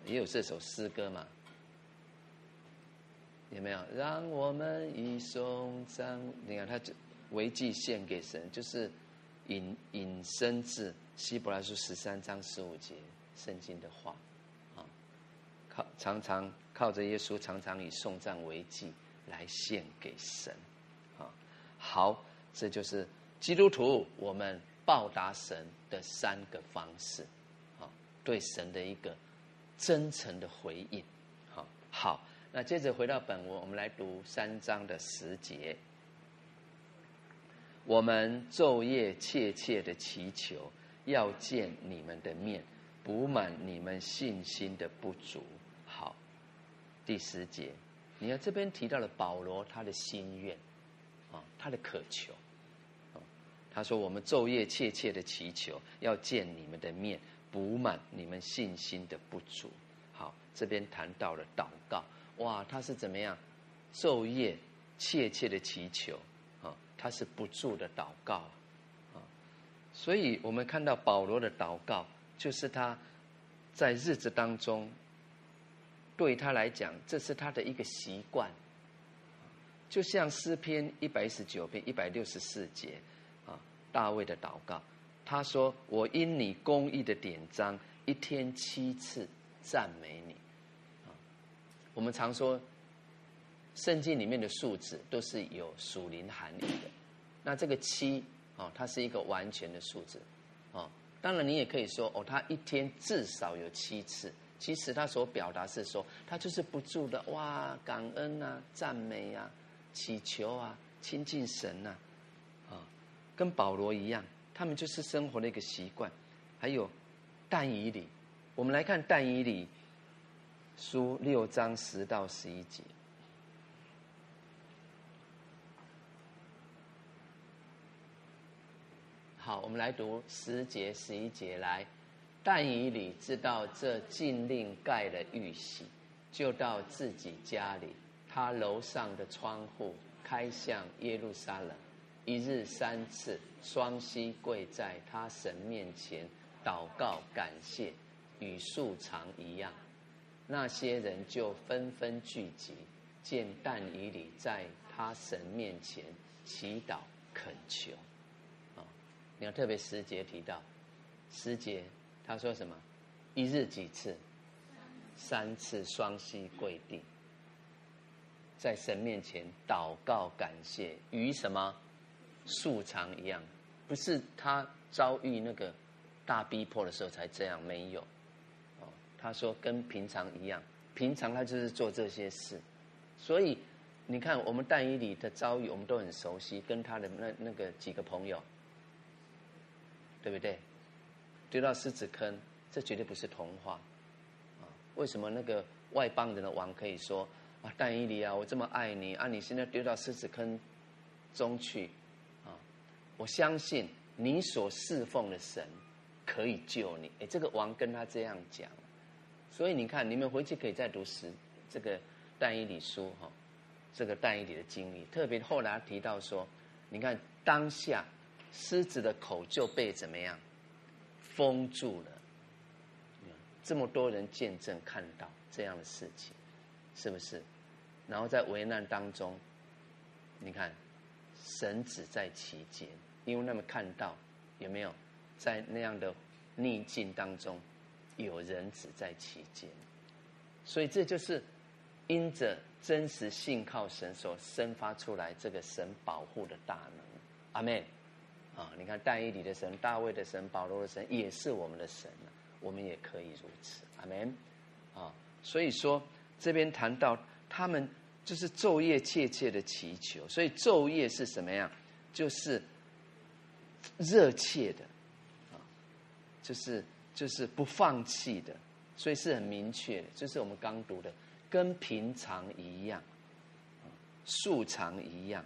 S1: 也有这首诗歌嘛？有没有？让我们以颂赞，你看他这为祭献给神，就是引引申至希伯来书十三章十五节圣经的话啊，靠常常靠着耶稣，常常以颂赞为祭来献给神啊。好。这就是基督徒我们报答神的三个方式，啊，对神的一个真诚的回应，好，好，那接着回到本文，我们来读三章的十节。我们昼夜切切的祈求，要见你们的面，补满你们信心的不足。好，第十节，你看这边提到了保罗他的心愿，啊，他的渴求。啊他说：“我们昼夜切切的祈求，要见你们的面，补满你们信心的不足。”好，这边谈到了祷告，哇，他是怎么样？昼夜切切的祈求，他是不住的祷告啊。所以我们看到保罗的祷告，就是他在日子当中，对他来讲，这是他的一个习惯。就像诗篇一百一十九篇一百六十四节。啊大卫的祷告，他说：“我因你公义的典章，一天七次赞美你。”啊，我们常说，圣经里面的数字都是有属灵含义的。那这个七啊，它是一个完全的数字啊。当然，你也可以说哦，他一天至少有七次。其实他所表达是说，他就是不住的哇，感恩啊，赞美啊，祈求啊，亲近神呐啊。跟保罗一样，他们就是生活的一个习惯。还有但以理，我们来看但以理书六章十到十一节。好，我们来读十节、十一节。来，但以理知道这禁令盖了玉玺，就到自己家里，他楼上的窗户开向耶路撒冷。一日三次，双膝跪在他神面前祷告感谢，与素常一样。那些人就纷纷聚集，见但以理在他神面前祈祷恳求。你要特别时节提到，时节他说什么？一日几次？三次双膝跪地，在神面前祷告感谢，与什么？素常一样，不是他遭遇那个大逼迫的时候才这样，没有。哦，他说跟平常一样，平常他就是做这些事。所以你看，我们但以理的遭遇，我们都很熟悉，跟他的那那个几个朋友，对不对？丢到狮子坑，这绝对不是童话。啊，为什么那个外邦人的王可以说啊，但以理啊，我这么爱你啊，你现在丢到狮子坑中去？啊我相信你所侍奉的神可以救你。哎，这个王跟他这样讲，所以你看，你们回去可以再读十这个但以理书哈，这个但以理的经历，特别后来提到说，你看当下狮子的口就被怎么样封住了，这么多人见证看到这样的事情，是不是？然后在危难当中，你看神子在其间，因为他们看到有没有在那样的逆境当中有人子在其间，所以这就是因着真实信靠神所生发出来这个神保护的大能。阿门。啊，你看但以理的神、大卫的神、保罗的神也是我们的神，我们也可以如此。阿门。啊，所以说这边谈到。他们就是昼夜切切的祈求，所以昼夜是什么样？就是热切的，啊，就是就是不放弃的，所以是很明确的，就是我们刚读的，跟平常一样，啊素常一样，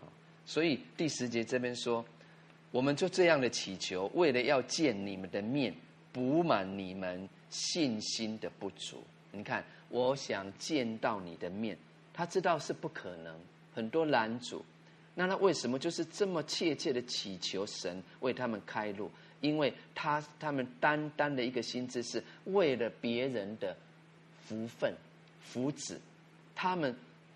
S1: 啊所以第十节这边说，我们就这样的祈求，为了要见你们的面，补满你们信心的不足。你看。我想见到你的面，他知道是不可能，很多拦阻。那他为什么就是这么切切的祈求神为他们开路？因为他他们单单的一个心志是为了别人的福分、福祉，他们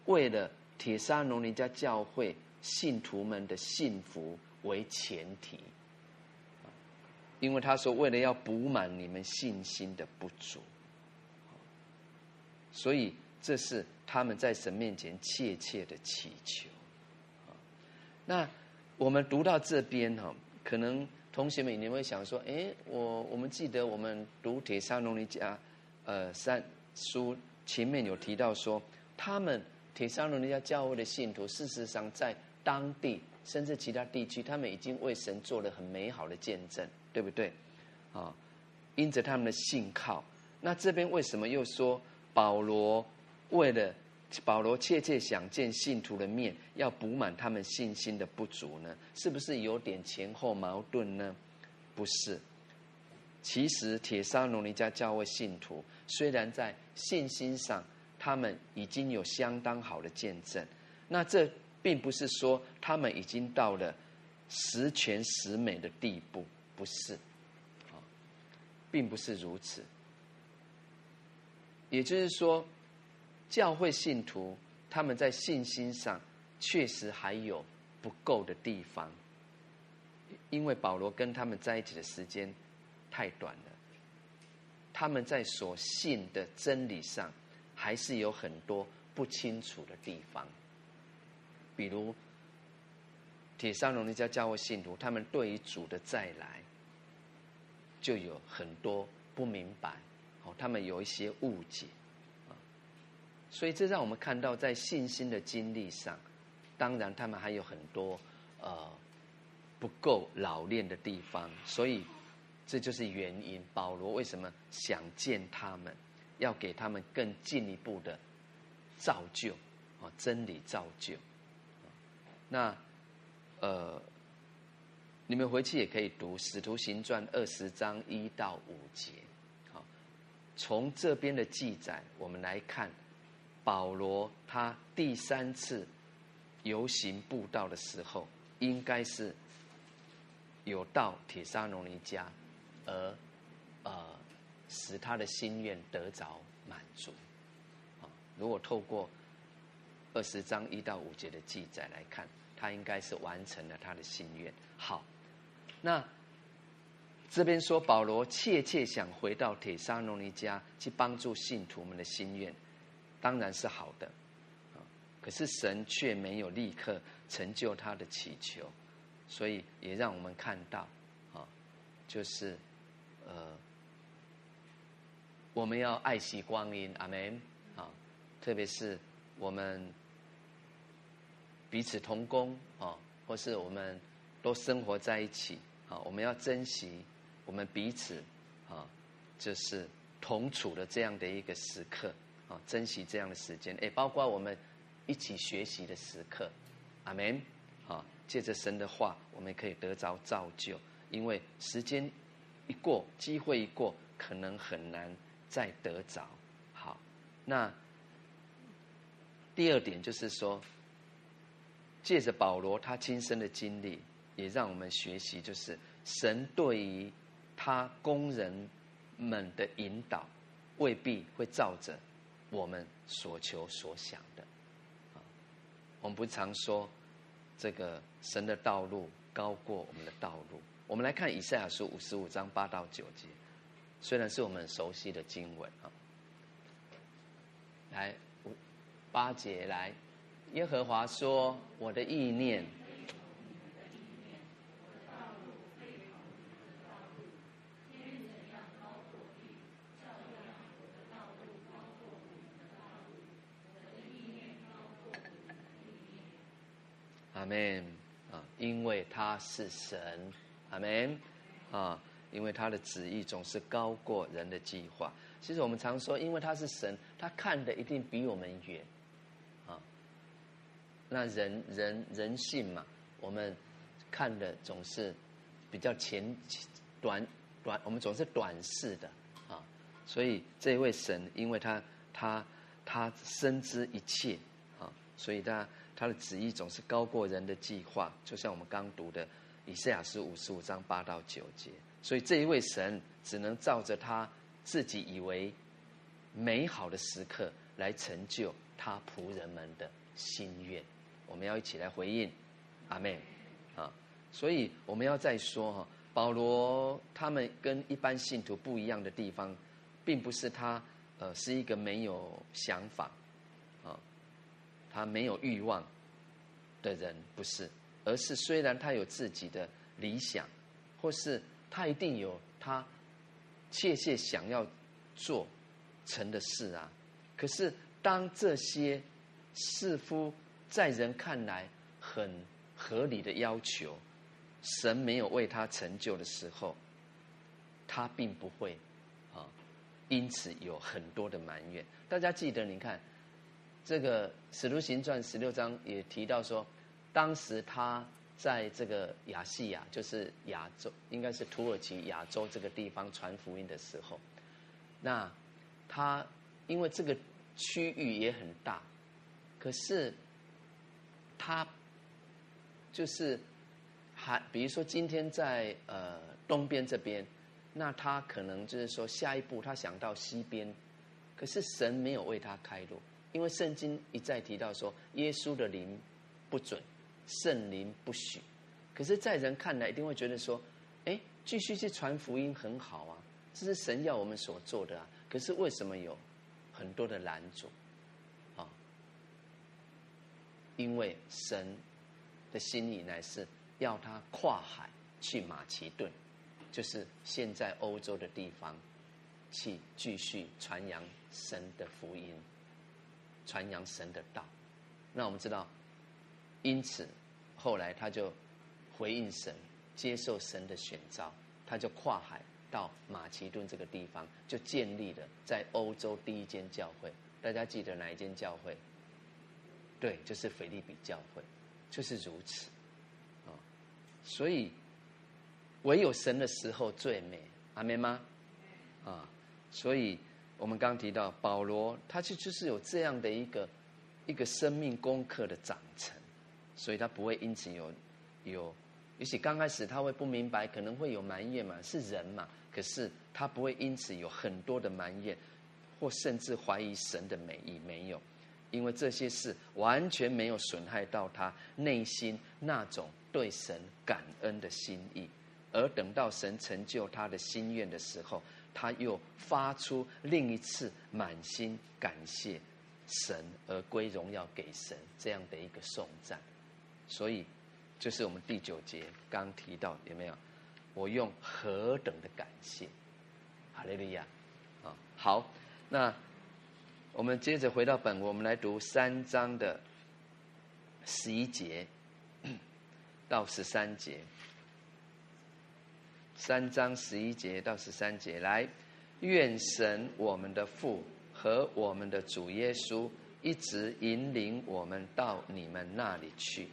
S1: 为了帖撒罗尼家教会信徒们的幸福为前提。因为他说，为了要补满你们信心的不足。所以，这是他们在神面前切切的祈求。那我们读到这边哈，可能同学们你会想说：哎，我我们记得我们读帖撒罗尼迦呃三书前面有提到说，他们帖撒罗尼迦教会的信徒，事实上在当地甚至其他地区，他们已经为神做了很美好的见证，对不对？啊，因着他们的信靠，那这边为什么又说？保罗为了保罗切切想见信徒的面，要补满他们信心的不足呢？是不是有点前后矛盾呢？不是。其实帖撒罗尼加教会信徒虽然在信心上他们已经有相当好的见证，那这并不是说他们已经到了十全十美的地步，不是，啊，并不是如此。也就是说，教会信徒他们在信心上确实还有不够的地方，因为保罗跟他们在一起的时间太短了，他们在所信的真理上还是有很多不清楚的地方，比如帖撒罗尼迦教会信徒，他们对于主的再来就有很多不明白。哦他们有一些误解，啊，所以这让我们看到，在信心的经历上，当然他们还有很多呃不够老练的地方，所以这就是原因。保罗为什么想见他们，要给他们更进一步的造就啊，真理造就。那呃，你们回去也可以读《使徒行传》二十章一到五节。好从这边的记载，我们来看保罗他第三次游行布道的时候，应该是有到帖撒罗尼迦，而呃使他的心愿得着满足。啊，如果透过二十章一到五节的记载来看，他应该是完成了他的心愿。好，那。这边说保罗切切想回到帖撒罗尼家去帮助信徒们的心愿，当然是好的，啊，可是神却没有立刻成就他的祈求，所以也让我们看到，啊，就是，呃，我们要爱惜光阴，阿门，啊，特别是我们彼此同工，啊，或是我们都生活在一起，啊，我们要珍惜。我们彼此啊，就是同处的这样的一个时刻啊，珍惜这样的时间，哎，包括我们一起学习的时刻，阿门啊，借着神的话，我们可以得着造就。因为时间一过，机会一过，可能很难再得着。好，那第二点就是说，借着保罗他亲身的经历，也让我们学习，就是神对于他工人们的引导，未必会照着我们所求所想的。我们不常说，这个神的道路高过我们的道路。我们来看以赛亚书五十五章八到九节，虽然是我们熟悉的经文啊。来，八节来，耶和华说：“我的意念。”阿门啊！因为他是神，阿门啊！因为他的旨意总是高过人的计划。其实我们常说，因为他是神，他看的一定比我们远。那人人人性嘛，我们看的总是比较前短短，我们总是短视的啊。所以这一位神，因为他他他深知一切啊，所以他。他的旨意总是高过人的计划，就像我们刚读的以赛亚书五十五章八到九节。所以这一位神只能照着他自己以为美好的时刻来成就他仆人们的心愿。我们要一起来回应，阿门啊！所以我们要再说哈，保罗他们跟一般信徒不一样的地方，并不是他呃是一个没有想法。啊他没有欲望的人不是，而是虽然他有自己的理想，或是他一定有他切切想要做成的事啊。可是当这些似乎在人看来很合理的要求，神没有为他成就的时候，他并不会啊，因此有很多的埋怨。大家记得，你看。这个《使徒行传》十六章也提到说，当时他在这个亚细亚，就是亚洲，应该是土耳其亚洲这个地方传福音的时候，那他因为这个区域也很大，可是他就是还，比如说今天在呃东边这边，那他可能就是说下一步他想到西边，可是神没有为他开路。因为圣经一再提到说，耶稣的灵不准，圣灵不许。可是，在人看来，一定会觉得说，哎，继续去传福音很好啊，这是神要我们所做的啊。可是，为什么有很多的拦阻？因为神的心意乃是要他跨海去马其顿，就是现在欧洲的地方，去继续传扬神的福音。传扬神的道，那我们知道，因此后来他就回应神，接受神的选召，他就跨海到马其顿这个地方，就建立了在欧洲第一间教会。大家记得哪一间教会？对，就是腓立比教会，就是如此啊。所以唯有神的时候最美，阿门吗？啊，所以。我们刚刚提到保罗，他就就是有这样的一个一个生命功课的长成，所以他不会因此有有，也许刚开始他会不明白，可能会有埋怨嘛，是人嘛，可是他不会因此有很多的埋怨，或甚至怀疑神的美意，没有，因为这些事完全没有损害到他内心那种对神感恩的心意，而等到神成就他的心愿的时候。他又发出另一次满心感谢神而归荣耀给神这样的一个颂赞，所以就是我们第九节刚提到有没有？我用何等的感谢，哈利路亚啊！好，那我们接着回到本，我们来读三章的十一节 到十三节。三章十一节到十三节，来，愿神我们的父和我们的主耶稣一直引领我们到你们那里去。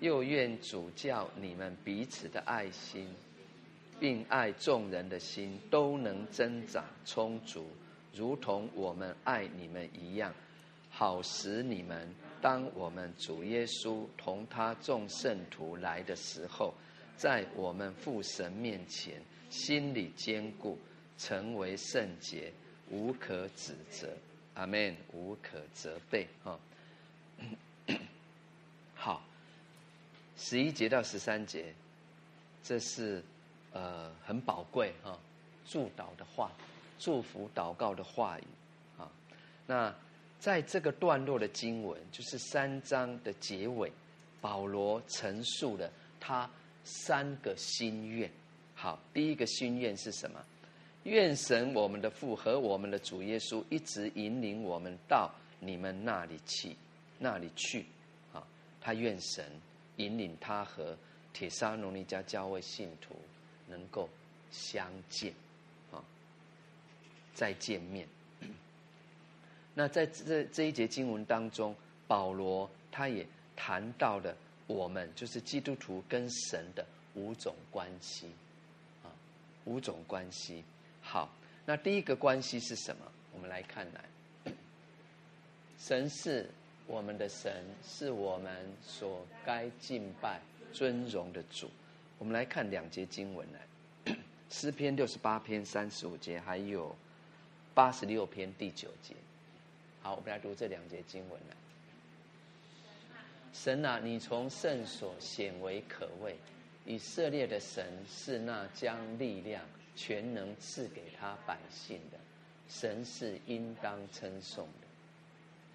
S1: 又愿主叫你们彼此的爱心，并爱众人的心都能增长充足，如同我们爱你们一样，好使你们当我们主耶稣同他众圣徒来的时候，在我们父神面前心里坚固，成为圣洁，无可指责。阿门，无可责备。哈，好，十一节到十三节，这是呃很宝贵哈，祝祷的话，祝福祷告的话语啊。那在这个段落的经文，就是三章的结尾，保罗陈述了他三个心愿。好，第一个心愿是什么？愿神我们的父和我们的主耶稣一直引领我们到你们那里去，那里去，啊，他愿神引领他和帖撒罗尼迦教会信徒能够相见，再见面。那在这这一节经文当中，保罗他也谈到了我们就是基督徒跟神的五种关系，啊，五种关系。好，那第一个关系是什么？我们来看来，神是我们的神，是我们所该敬拜、尊荣的主。我们来看两节经文来，诗篇六十八篇三十五节，还有八十六篇第九节。好，我们来读这两节经文来。神啊，你从圣所显为可畏，以色列的神是那将力量。全能赐给他百姓的神是应当称颂的。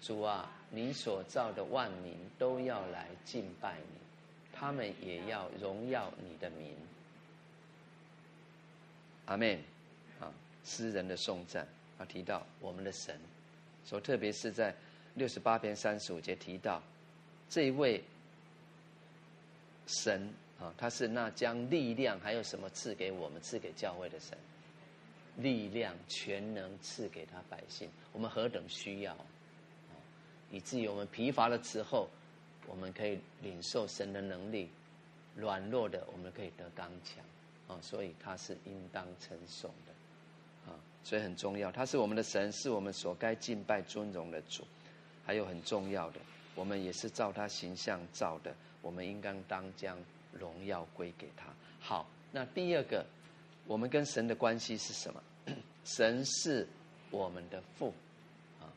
S1: 主啊，你所造的万民都要来敬拜你，他们也要荣耀你的名。阿门。啊，诗人的颂赞啊，提到我们的神，说特别是在六十八篇三十五节提到这一位神。啊，他是那将力量还有什么赐给我们、赐给教会的神？力量、全能赐给他百姓，我们何等需要！以至于我们疲乏的时候，我们可以领受神的能力；软弱的，我们可以得刚强。啊，所以他是应当称颂的。所以很重要，他是我们的神，是我们所该敬拜、尊荣的主。还有很重要的，我们也是照他形象造的，我们应当当将。荣耀归给他。好，那第二个，我们跟神的关系是什么？神是我们的父啊。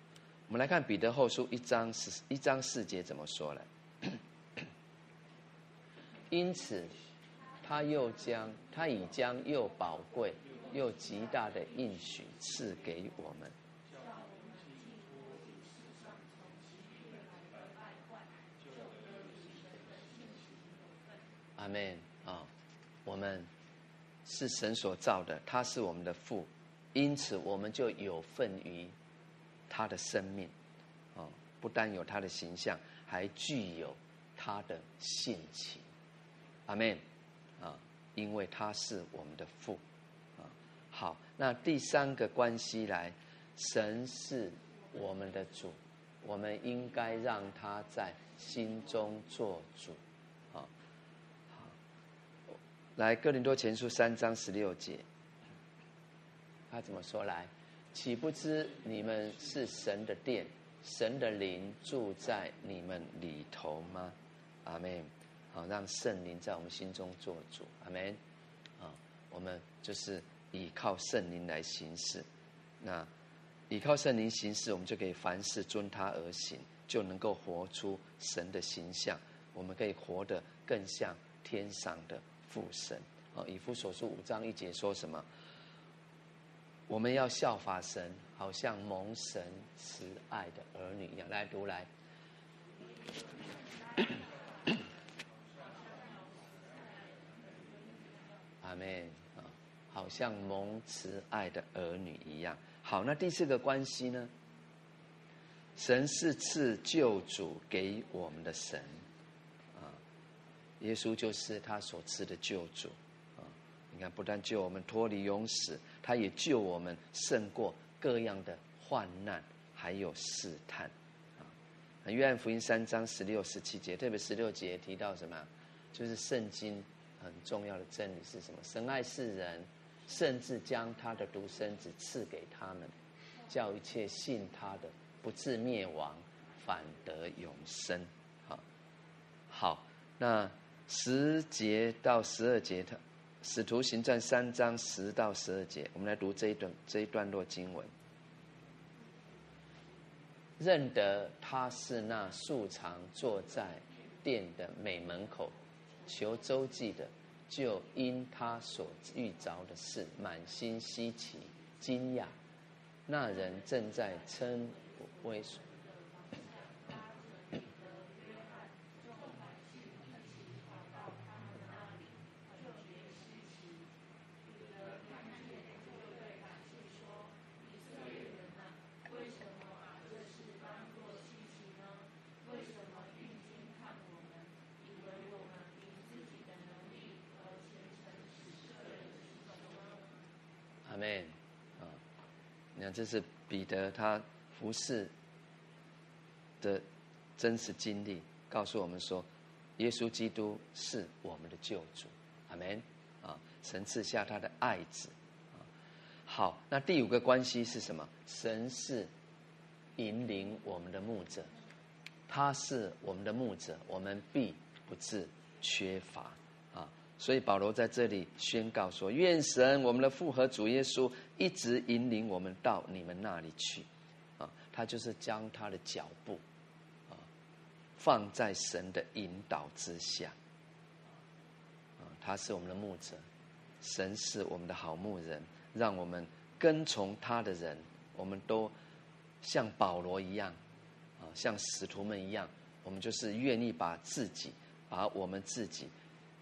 S1: 我们来看彼得后书一章四一章四节怎么说来。因此，他又将他已将又宝贵又极大的应许赐给我们。阿门啊！我们是神所造的，他是我们的父，因此我们就有份于他的生命啊！不但有他的形象，还具有他的性情。阿门啊！因为他是我们的父。那第三个关系来，神是我们的主，我们应该让他在心中做主。来，哥林多前书三章十六节，他怎么说来？岂不知你们是神的殿，神的灵住在你们里头吗？阿门。好，让圣灵在我们心中做主。阿门。啊，我们就是依靠圣灵来行事。那依靠圣灵行事，我们就可以凡事遵他而行，就能够活出神的形象。我们可以活得更像天上的。父神啊，以弗所书五章一节说什么？我们要效法神，好像蒙神慈爱的儿女一样。来读来，阿门，好像蒙慈爱的儿女一样。好，那第四个关系呢？神是赐救主给我们的神。啊耶稣就是他所赐的救主，啊，你看，不但救我们脱离永死，他也救我们胜过各样的患难，还有试探，啊，约翰福音三章十六、十七节，特别十六节提到什么？就是圣经很重要的真理是什么？神爱世人，甚至将他的独生子赐给他们，叫一切信他的不至灭亡，反得永生。好，好，那十节到十二节，他使徒行传三章十到十二节，我们来读这一段这一段落经文。认得他是那素常坐在殿的美门口求周济的，就因他所遇着的事满心稀奇惊讶。那人正在称为。这是彼得他服侍的真实经历，告诉我们说，耶稣基督是我们的救主，阿门啊！神赐下他的爱子啊。好，那第五个关系是什么？神是引领我们的牧者，他是我们的牧者，我们必不至缺乏。所以保罗在这里宣告说：“愿神我们的复合主耶稣一直引领我们到你们那里去。”啊，他就是将他的脚步啊放在神的引导之下。啊，他是我们的牧者，神是我们的好牧人，让我们跟从他的人，我们都像保罗一样，啊，像使徒们一样，我们就是愿意把自己，把我们自己。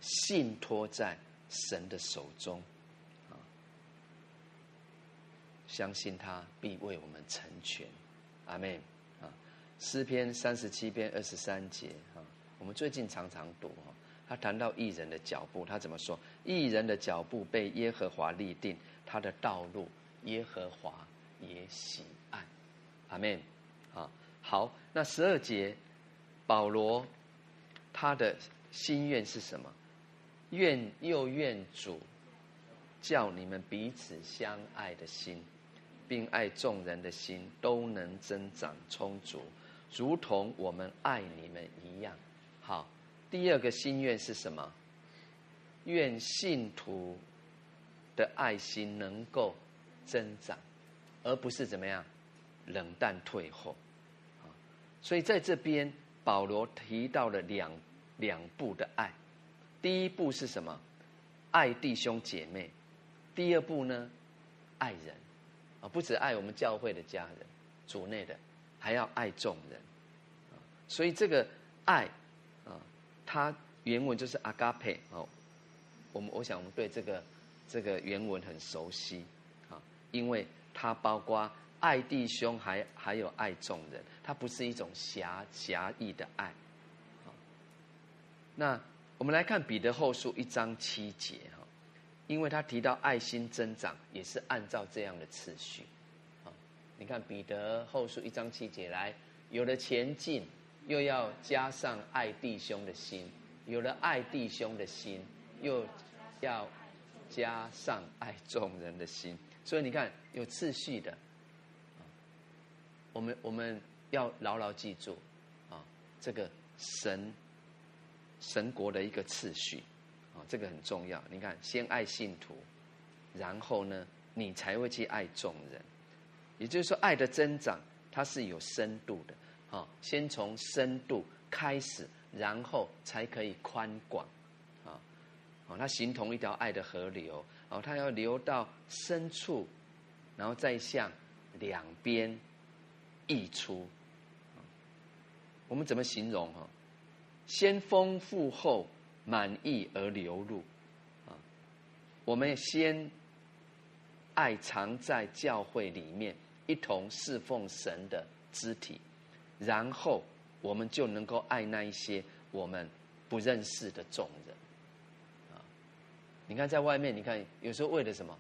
S1: 信托在神的手中，啊，相信他必为我们成全，阿门。啊，诗篇三十七篇二十三节，啊，我们最近常常读，哈，他谈到义人的脚步，他怎么说？义人的脚步被耶和华立定，他的道路耶和华也喜爱，阿门。啊，好，那十二节，保罗他的心愿是什么？愿又愿主叫你们彼此相爱的心，并爱众人的心都能增长充足，如同我们爱你们一样。好，第二个心愿是什么？愿信徒的爱心能够增长，而不是怎么样冷淡退后。所以在这边保罗提到了两两步的爱。第一步是什么？爱弟兄姐妹。第二步呢？爱人啊，不止爱我们教会的家人、主内的，还要爱众人。所以这个爱啊，它原文就是阿嘎佩哦。我们我想我们对这个这个原文很熟悉啊，因为它包括爱弟兄还，还有爱众人，它不是一种狭狭义的爱。那。我们来看彼得后书一章七节哈，因为他提到爱心增长也是按照这样的次序，啊你看彼得后书一章七节来，有了前进，又要加上爱弟兄的心；有了爱弟兄的心，又要加上爱众人的心。所以你看有次序的，我们我们要牢牢记住啊，这个神。神国的一个次序，啊，这个很重要。你看，先爱信徒，然后呢，你才会去爱众人。也就是说，爱的增长它是有深度的，啊，先从深度开始，然后才可以宽广，啊，啊，它形同一条爱的河流，啊，它要流到深处，然后再向两边溢出。我们怎么形容哈？先丰富后满意而流入，啊，我们先爱藏在教会里面，一同侍奉神的肢体，然后我们就能够爱那一些我们不认识的众人，啊，你看在外面，你看有时候为了什么？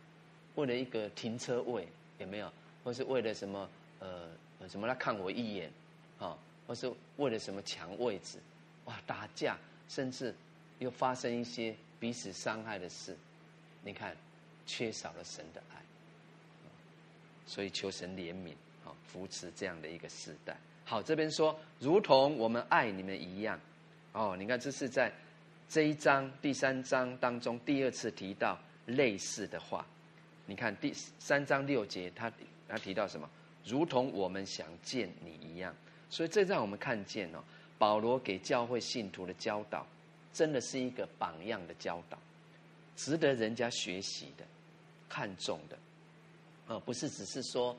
S1: 为了一个停车位有没有？或是为了什么？呃，什么来看我一眼，啊？或是为了什么抢位置，哇，打架，甚至又发生一些彼此伤害的事，你看，缺少了神的爱，所以求神怜悯，好扶持这样的一个世代。好，这边说，如同我们爱你们一样，哦，你看这是在这一章第三章当中第二次提到类似的话。你看第三章六节，他他提到什么？如同我们想见你一样。所以这让我们看见哦，保罗给教会信徒的教导，真的是一个榜样的教导，值得人家学习的、看重的，啊，不是只是说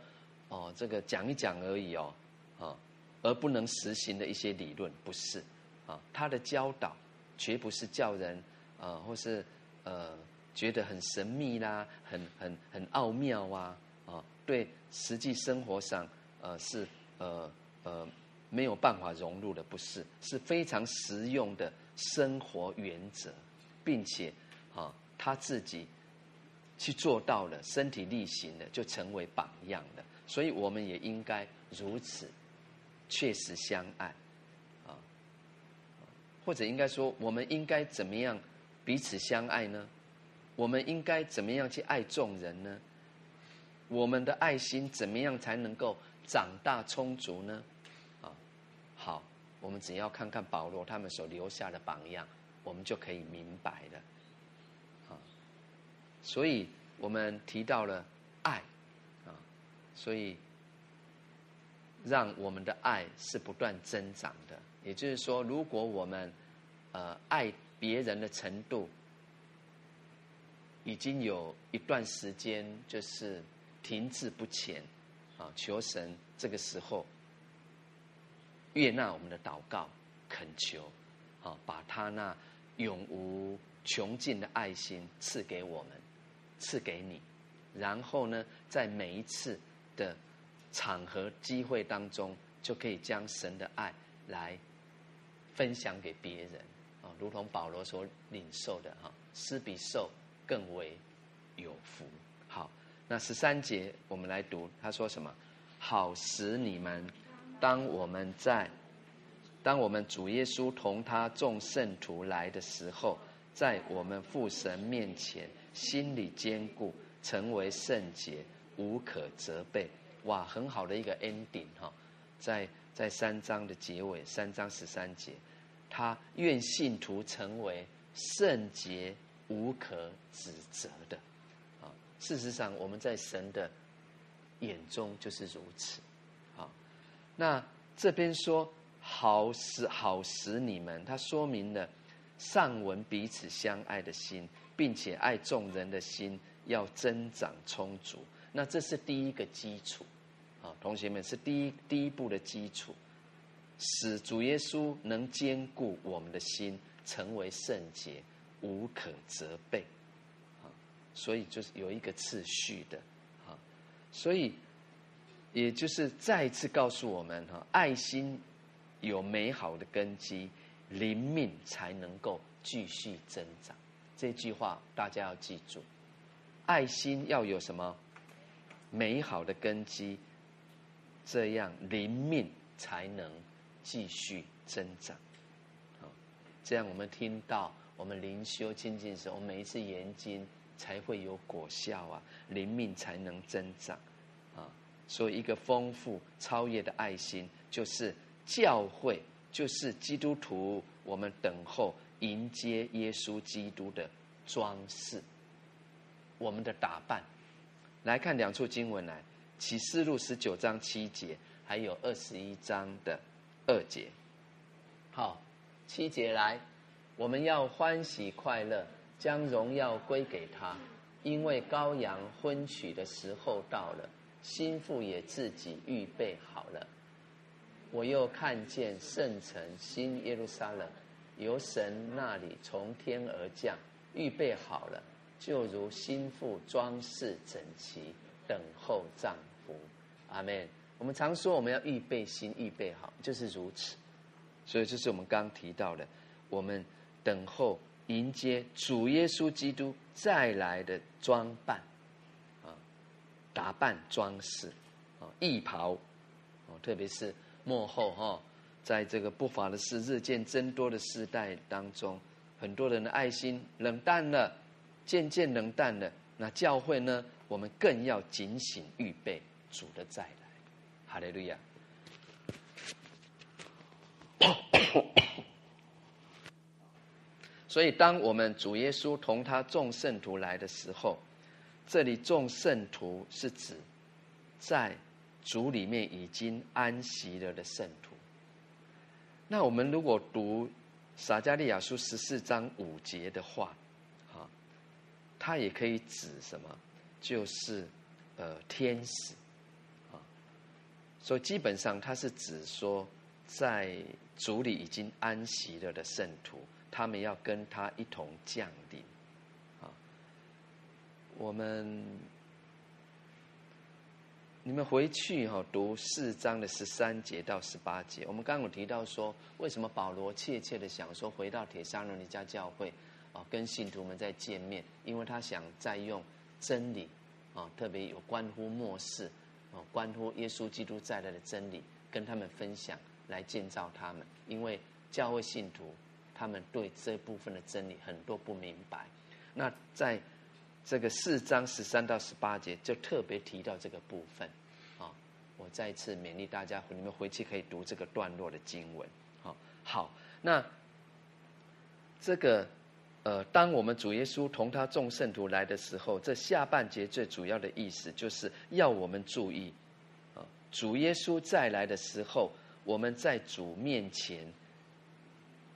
S1: 哦这个讲一讲而已哦，啊，而不能实行的一些理论，不是啊，他的教导绝不是叫人啊，或是呃觉得很神秘啦，很很很奥妙啊，啊，对实际生活上呃是呃呃。没有办法融入的，不是，是非常实用的生活原则，并且啊，他自己去做到了，身体力行的，就成为榜样的。所以我们也应该如此，确实相爱啊，或者应该说，我们应该怎么样彼此相爱呢？我们应该怎么样去爱众人呢？我们的爱心怎么样才能够长大充足呢？我们只要看看保罗他们所留下的榜样，我们就可以明白了。啊，所以我们提到了爱，啊，所以让我们的爱是不断增长的。也就是说，如果我们呃爱别人的程度已经有一段时间就是停滞不前，啊，求神这个时候。悦纳我们的祷告，恳求，啊，把他那永无穷尽的爱心赐给我们，赐给你，然后呢，在每一次的场合机会当中，就可以将神的爱来分享给别人，啊，如同保罗所领受的，哈，施比受更为有福。好，那十三节我们来读，他说什么？好使你们。当我们在，当我们主耶稣同他众圣徒来的时候，在我们父神面前，心里坚固，成为圣洁，无可责备。哇，很好的一个 ending 哈，在在三章的结尾，三章十三节，他愿信徒成为圣洁，无可指责的。啊，事实上，我们在神的眼中就是如此。那这边说好使好使你们，他说明了上文彼此相爱的心，并且爱众人的心要增长充足。那这是第一个基础啊，同学们是第一第一步的基础，使主耶稣能坚固我们的心，成为圣洁，无可责备啊。所以就是有一个次序的啊，所以。也就是再次告诉我们哈，爱心有美好的根基，灵命才能够继续增长。这句话大家要记住，爱心要有什么美好的根基，这样灵命才能继续增长。啊，这样我们听到我们灵修亲近的时候，我们每一次研经才会有果效啊，灵命才能增长。所以，一个丰富超越的爱心，就是教会，就是基督徒。我们等候迎接耶稣基督的装饰，我们的打扮。来看两处经文来，启示录十九章七节，还有二十一章的二节。好，七节来，我们要欢喜快乐，将荣耀归给他，因为羔羊婚娶的时候到了。心腹也自己预备好了，我又看见圣城新耶路撒冷，由神那里从天而降，预备好了，就如心腹装饰整齐，等候丈夫。阿门。我们常说我们要预备心，预备好，就是如此。所以这是我们刚提到的，我们等候迎接主耶稣基督再来的装扮。打扮装饰，啊，义袍，哦，特别是末后哈，在这个不法的事日渐增多的时代当中，很多人的爱心冷淡了，渐渐冷淡了。那教会呢，我们更要警醒预备主的再来。哈利路亚。所以，当我们主耶稣同他众圣徒来的时候，这里众圣徒是指在主里面已经安息了的圣徒。那我们如果读撒迦利亚书十四章五节的话，啊，它也可以指什么？就是呃天使啊。所以基本上它是指说，在主里已经安息了的圣徒。他们要跟他一同降临，我们你们回去哈读四章的十三节到十八节。我们刚刚有提到说，为什么保罗切切的想说回到铁沙罗尼迦教会啊，跟信徒们再见面？因为他想再用真理啊，特别有关乎末世啊，关乎耶稣基督再来的真理，跟他们分享，来建造他们。因为教会信徒。他们对这部分的真理很多不明白，那在这个四章十三到十八节就特别提到这个部分啊。我再一次勉励大家，你们回去可以读这个段落的经文。好，好，那这个呃，当我们主耶稣同他众圣徒来的时候，这下半节最主要的意思就是要我们注意啊，主耶稣再来的时候，我们在主面前。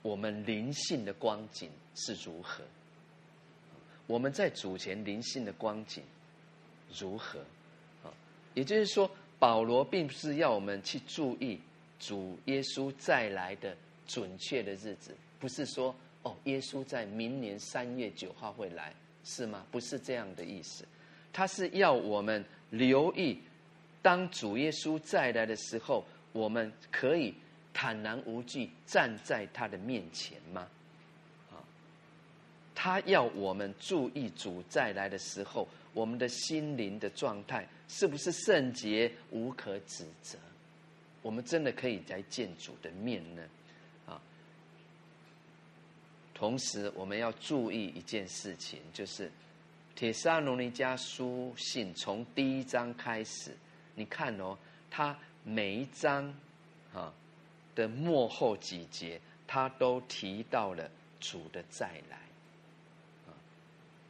S1: 我们灵性的光景是如何？我们在主前灵性的光景如何？啊，也就是说，保罗并不是要我们去注意主耶稣再来的准确的日子，不是说哦，耶稣在明年三月九号会来，是吗？不是这样的意思，他是要我们留意，当主耶稣再来的时候，我们可以。坦然无惧站在他的面前吗？他要我们注意主再来的时候，我们的心灵的状态是不是圣洁无可指责？我们真的可以来见主的面呢？啊，同时我们要注意一件事情，就是《帖撒罗尼迦书信》从第一章开始，你看哦，他每一章啊。的末后几节，他都提到了主的再来，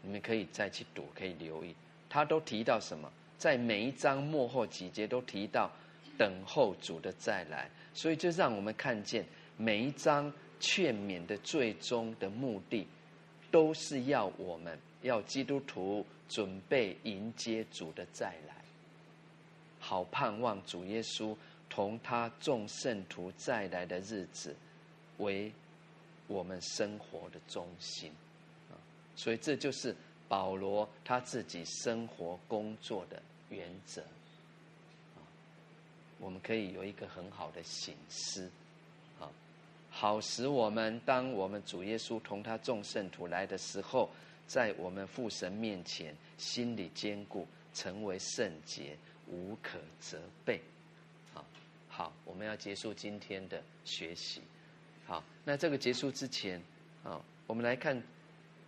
S1: 你们可以再去读，可以留意，他都提到什么？在每一章末后几节都提到等候主的再来，所以就让我们看见每一章劝勉的最终的目的，都是要我们要基督徒准备迎接主的再来，好盼望主耶稣。同他众圣徒再来的日子，为我们生活的中心，所以这就是保罗他自己生活工作的原则啊。我们可以有一个很好的醒思啊，好使我们当我们主耶稣同他众圣徒来的时候，在我们父神面前心里坚固，成为圣洁，无可责备。啊好，我们要结束今天的学习。好，那这个结束之前，啊，我们来看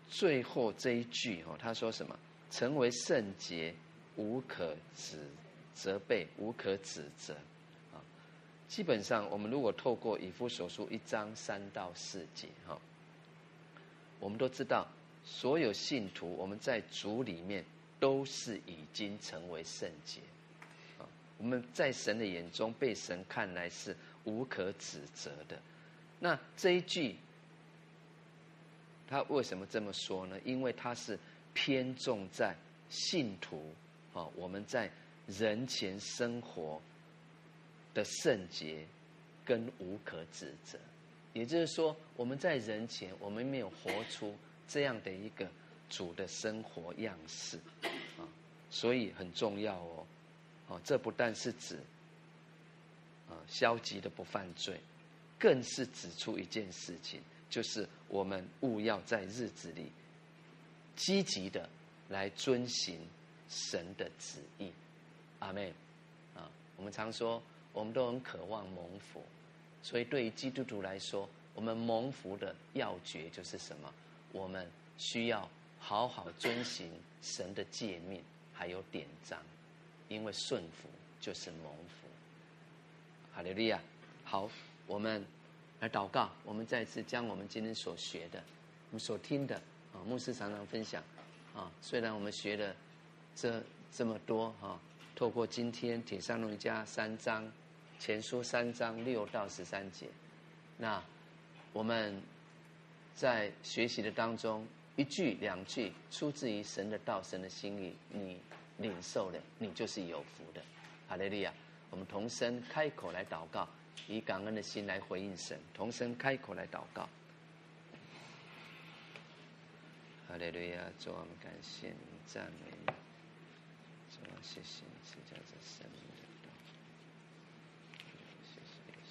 S1: 最后这一句哈，他说什么？成为圣洁，无可指责备，无可指责。啊，基本上我们如果透过以弗所书一章三到四节哈，我们都知道，所有信徒我们在主里面都是已经成为圣洁。啊我们在神的眼中被神看来是无可指责的。那这一句，他为什么这么说呢？因为他是偏重在信徒啊，我们在人前生活的圣洁跟无可指责。也就是说，我们在人前，我们没有活出这样的一个主的生活样式啊，所以很重要哦。哦，这不但是指啊消极的不犯罪，更是指出一件事情，就是我们务要在日子里积极的来遵行神的旨意。阿门。啊，我们常说，我们都很渴望蒙福，所以对于基督徒来说，我们蒙福的要诀就是什么？我们需要好好遵行神的诫命，还有典章，因为顺服就是蒙福。哈利路亚！好，我们来祷告。我们再次将我们今天所学的、我们所听的啊，牧师常常分享啊。虽然我们学了这这么多哈，透过今天帖撒罗尼迦三章、前书三章六到十三节，那我们在学习的当中，一句两句出自于神的道、神的心意，你领受了，你就是有福的。哈利亚！我们同声开口来祷告。以感恩的心来回应神，同声开口来祷告。哈利路亚，主，我们感谢你，赞美你，主啊，谢谢你，赐下这生命的道。谢谢耶稣。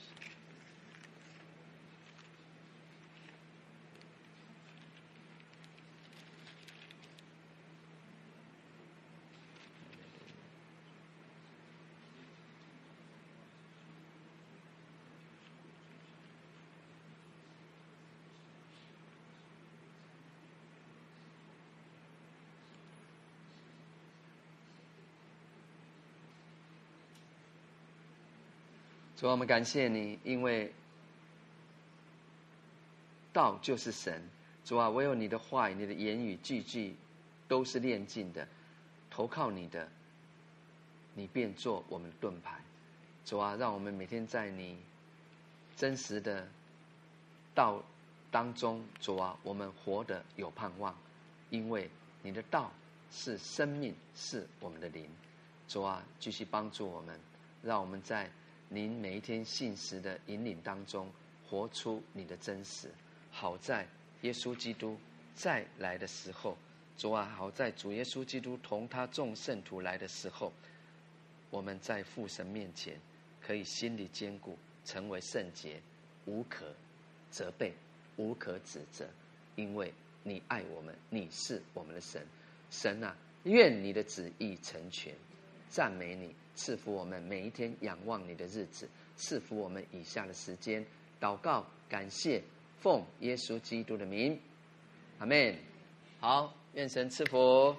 S1: 主啊，我们感谢你，因为道就是神。主啊，唯有你的话语、你的言语句句都是炼净的。投靠你的，你便做我们盾牌。主啊，让我们每天在你真实的道当中，主啊，我们活得有盼望，因为你的道是生命，是我们的灵。主啊，继续帮助我们，让我们在。您每一天信实的引领当中，活出你的真实。好在耶稣基督再来的时候，主啊，好在主耶稣基督同他众圣徒来的时候，我们在父神面前可以心里坚固，成为圣洁，无可责备，无可指责，因为你爱我们，你是我们的神。神啊，愿你的旨意成全。赞美你，赐福我们每一天仰望你的日子，赐福我们以下的时间，祷告感谢，奉耶稣基督的名，阿门。好，愿神赐福。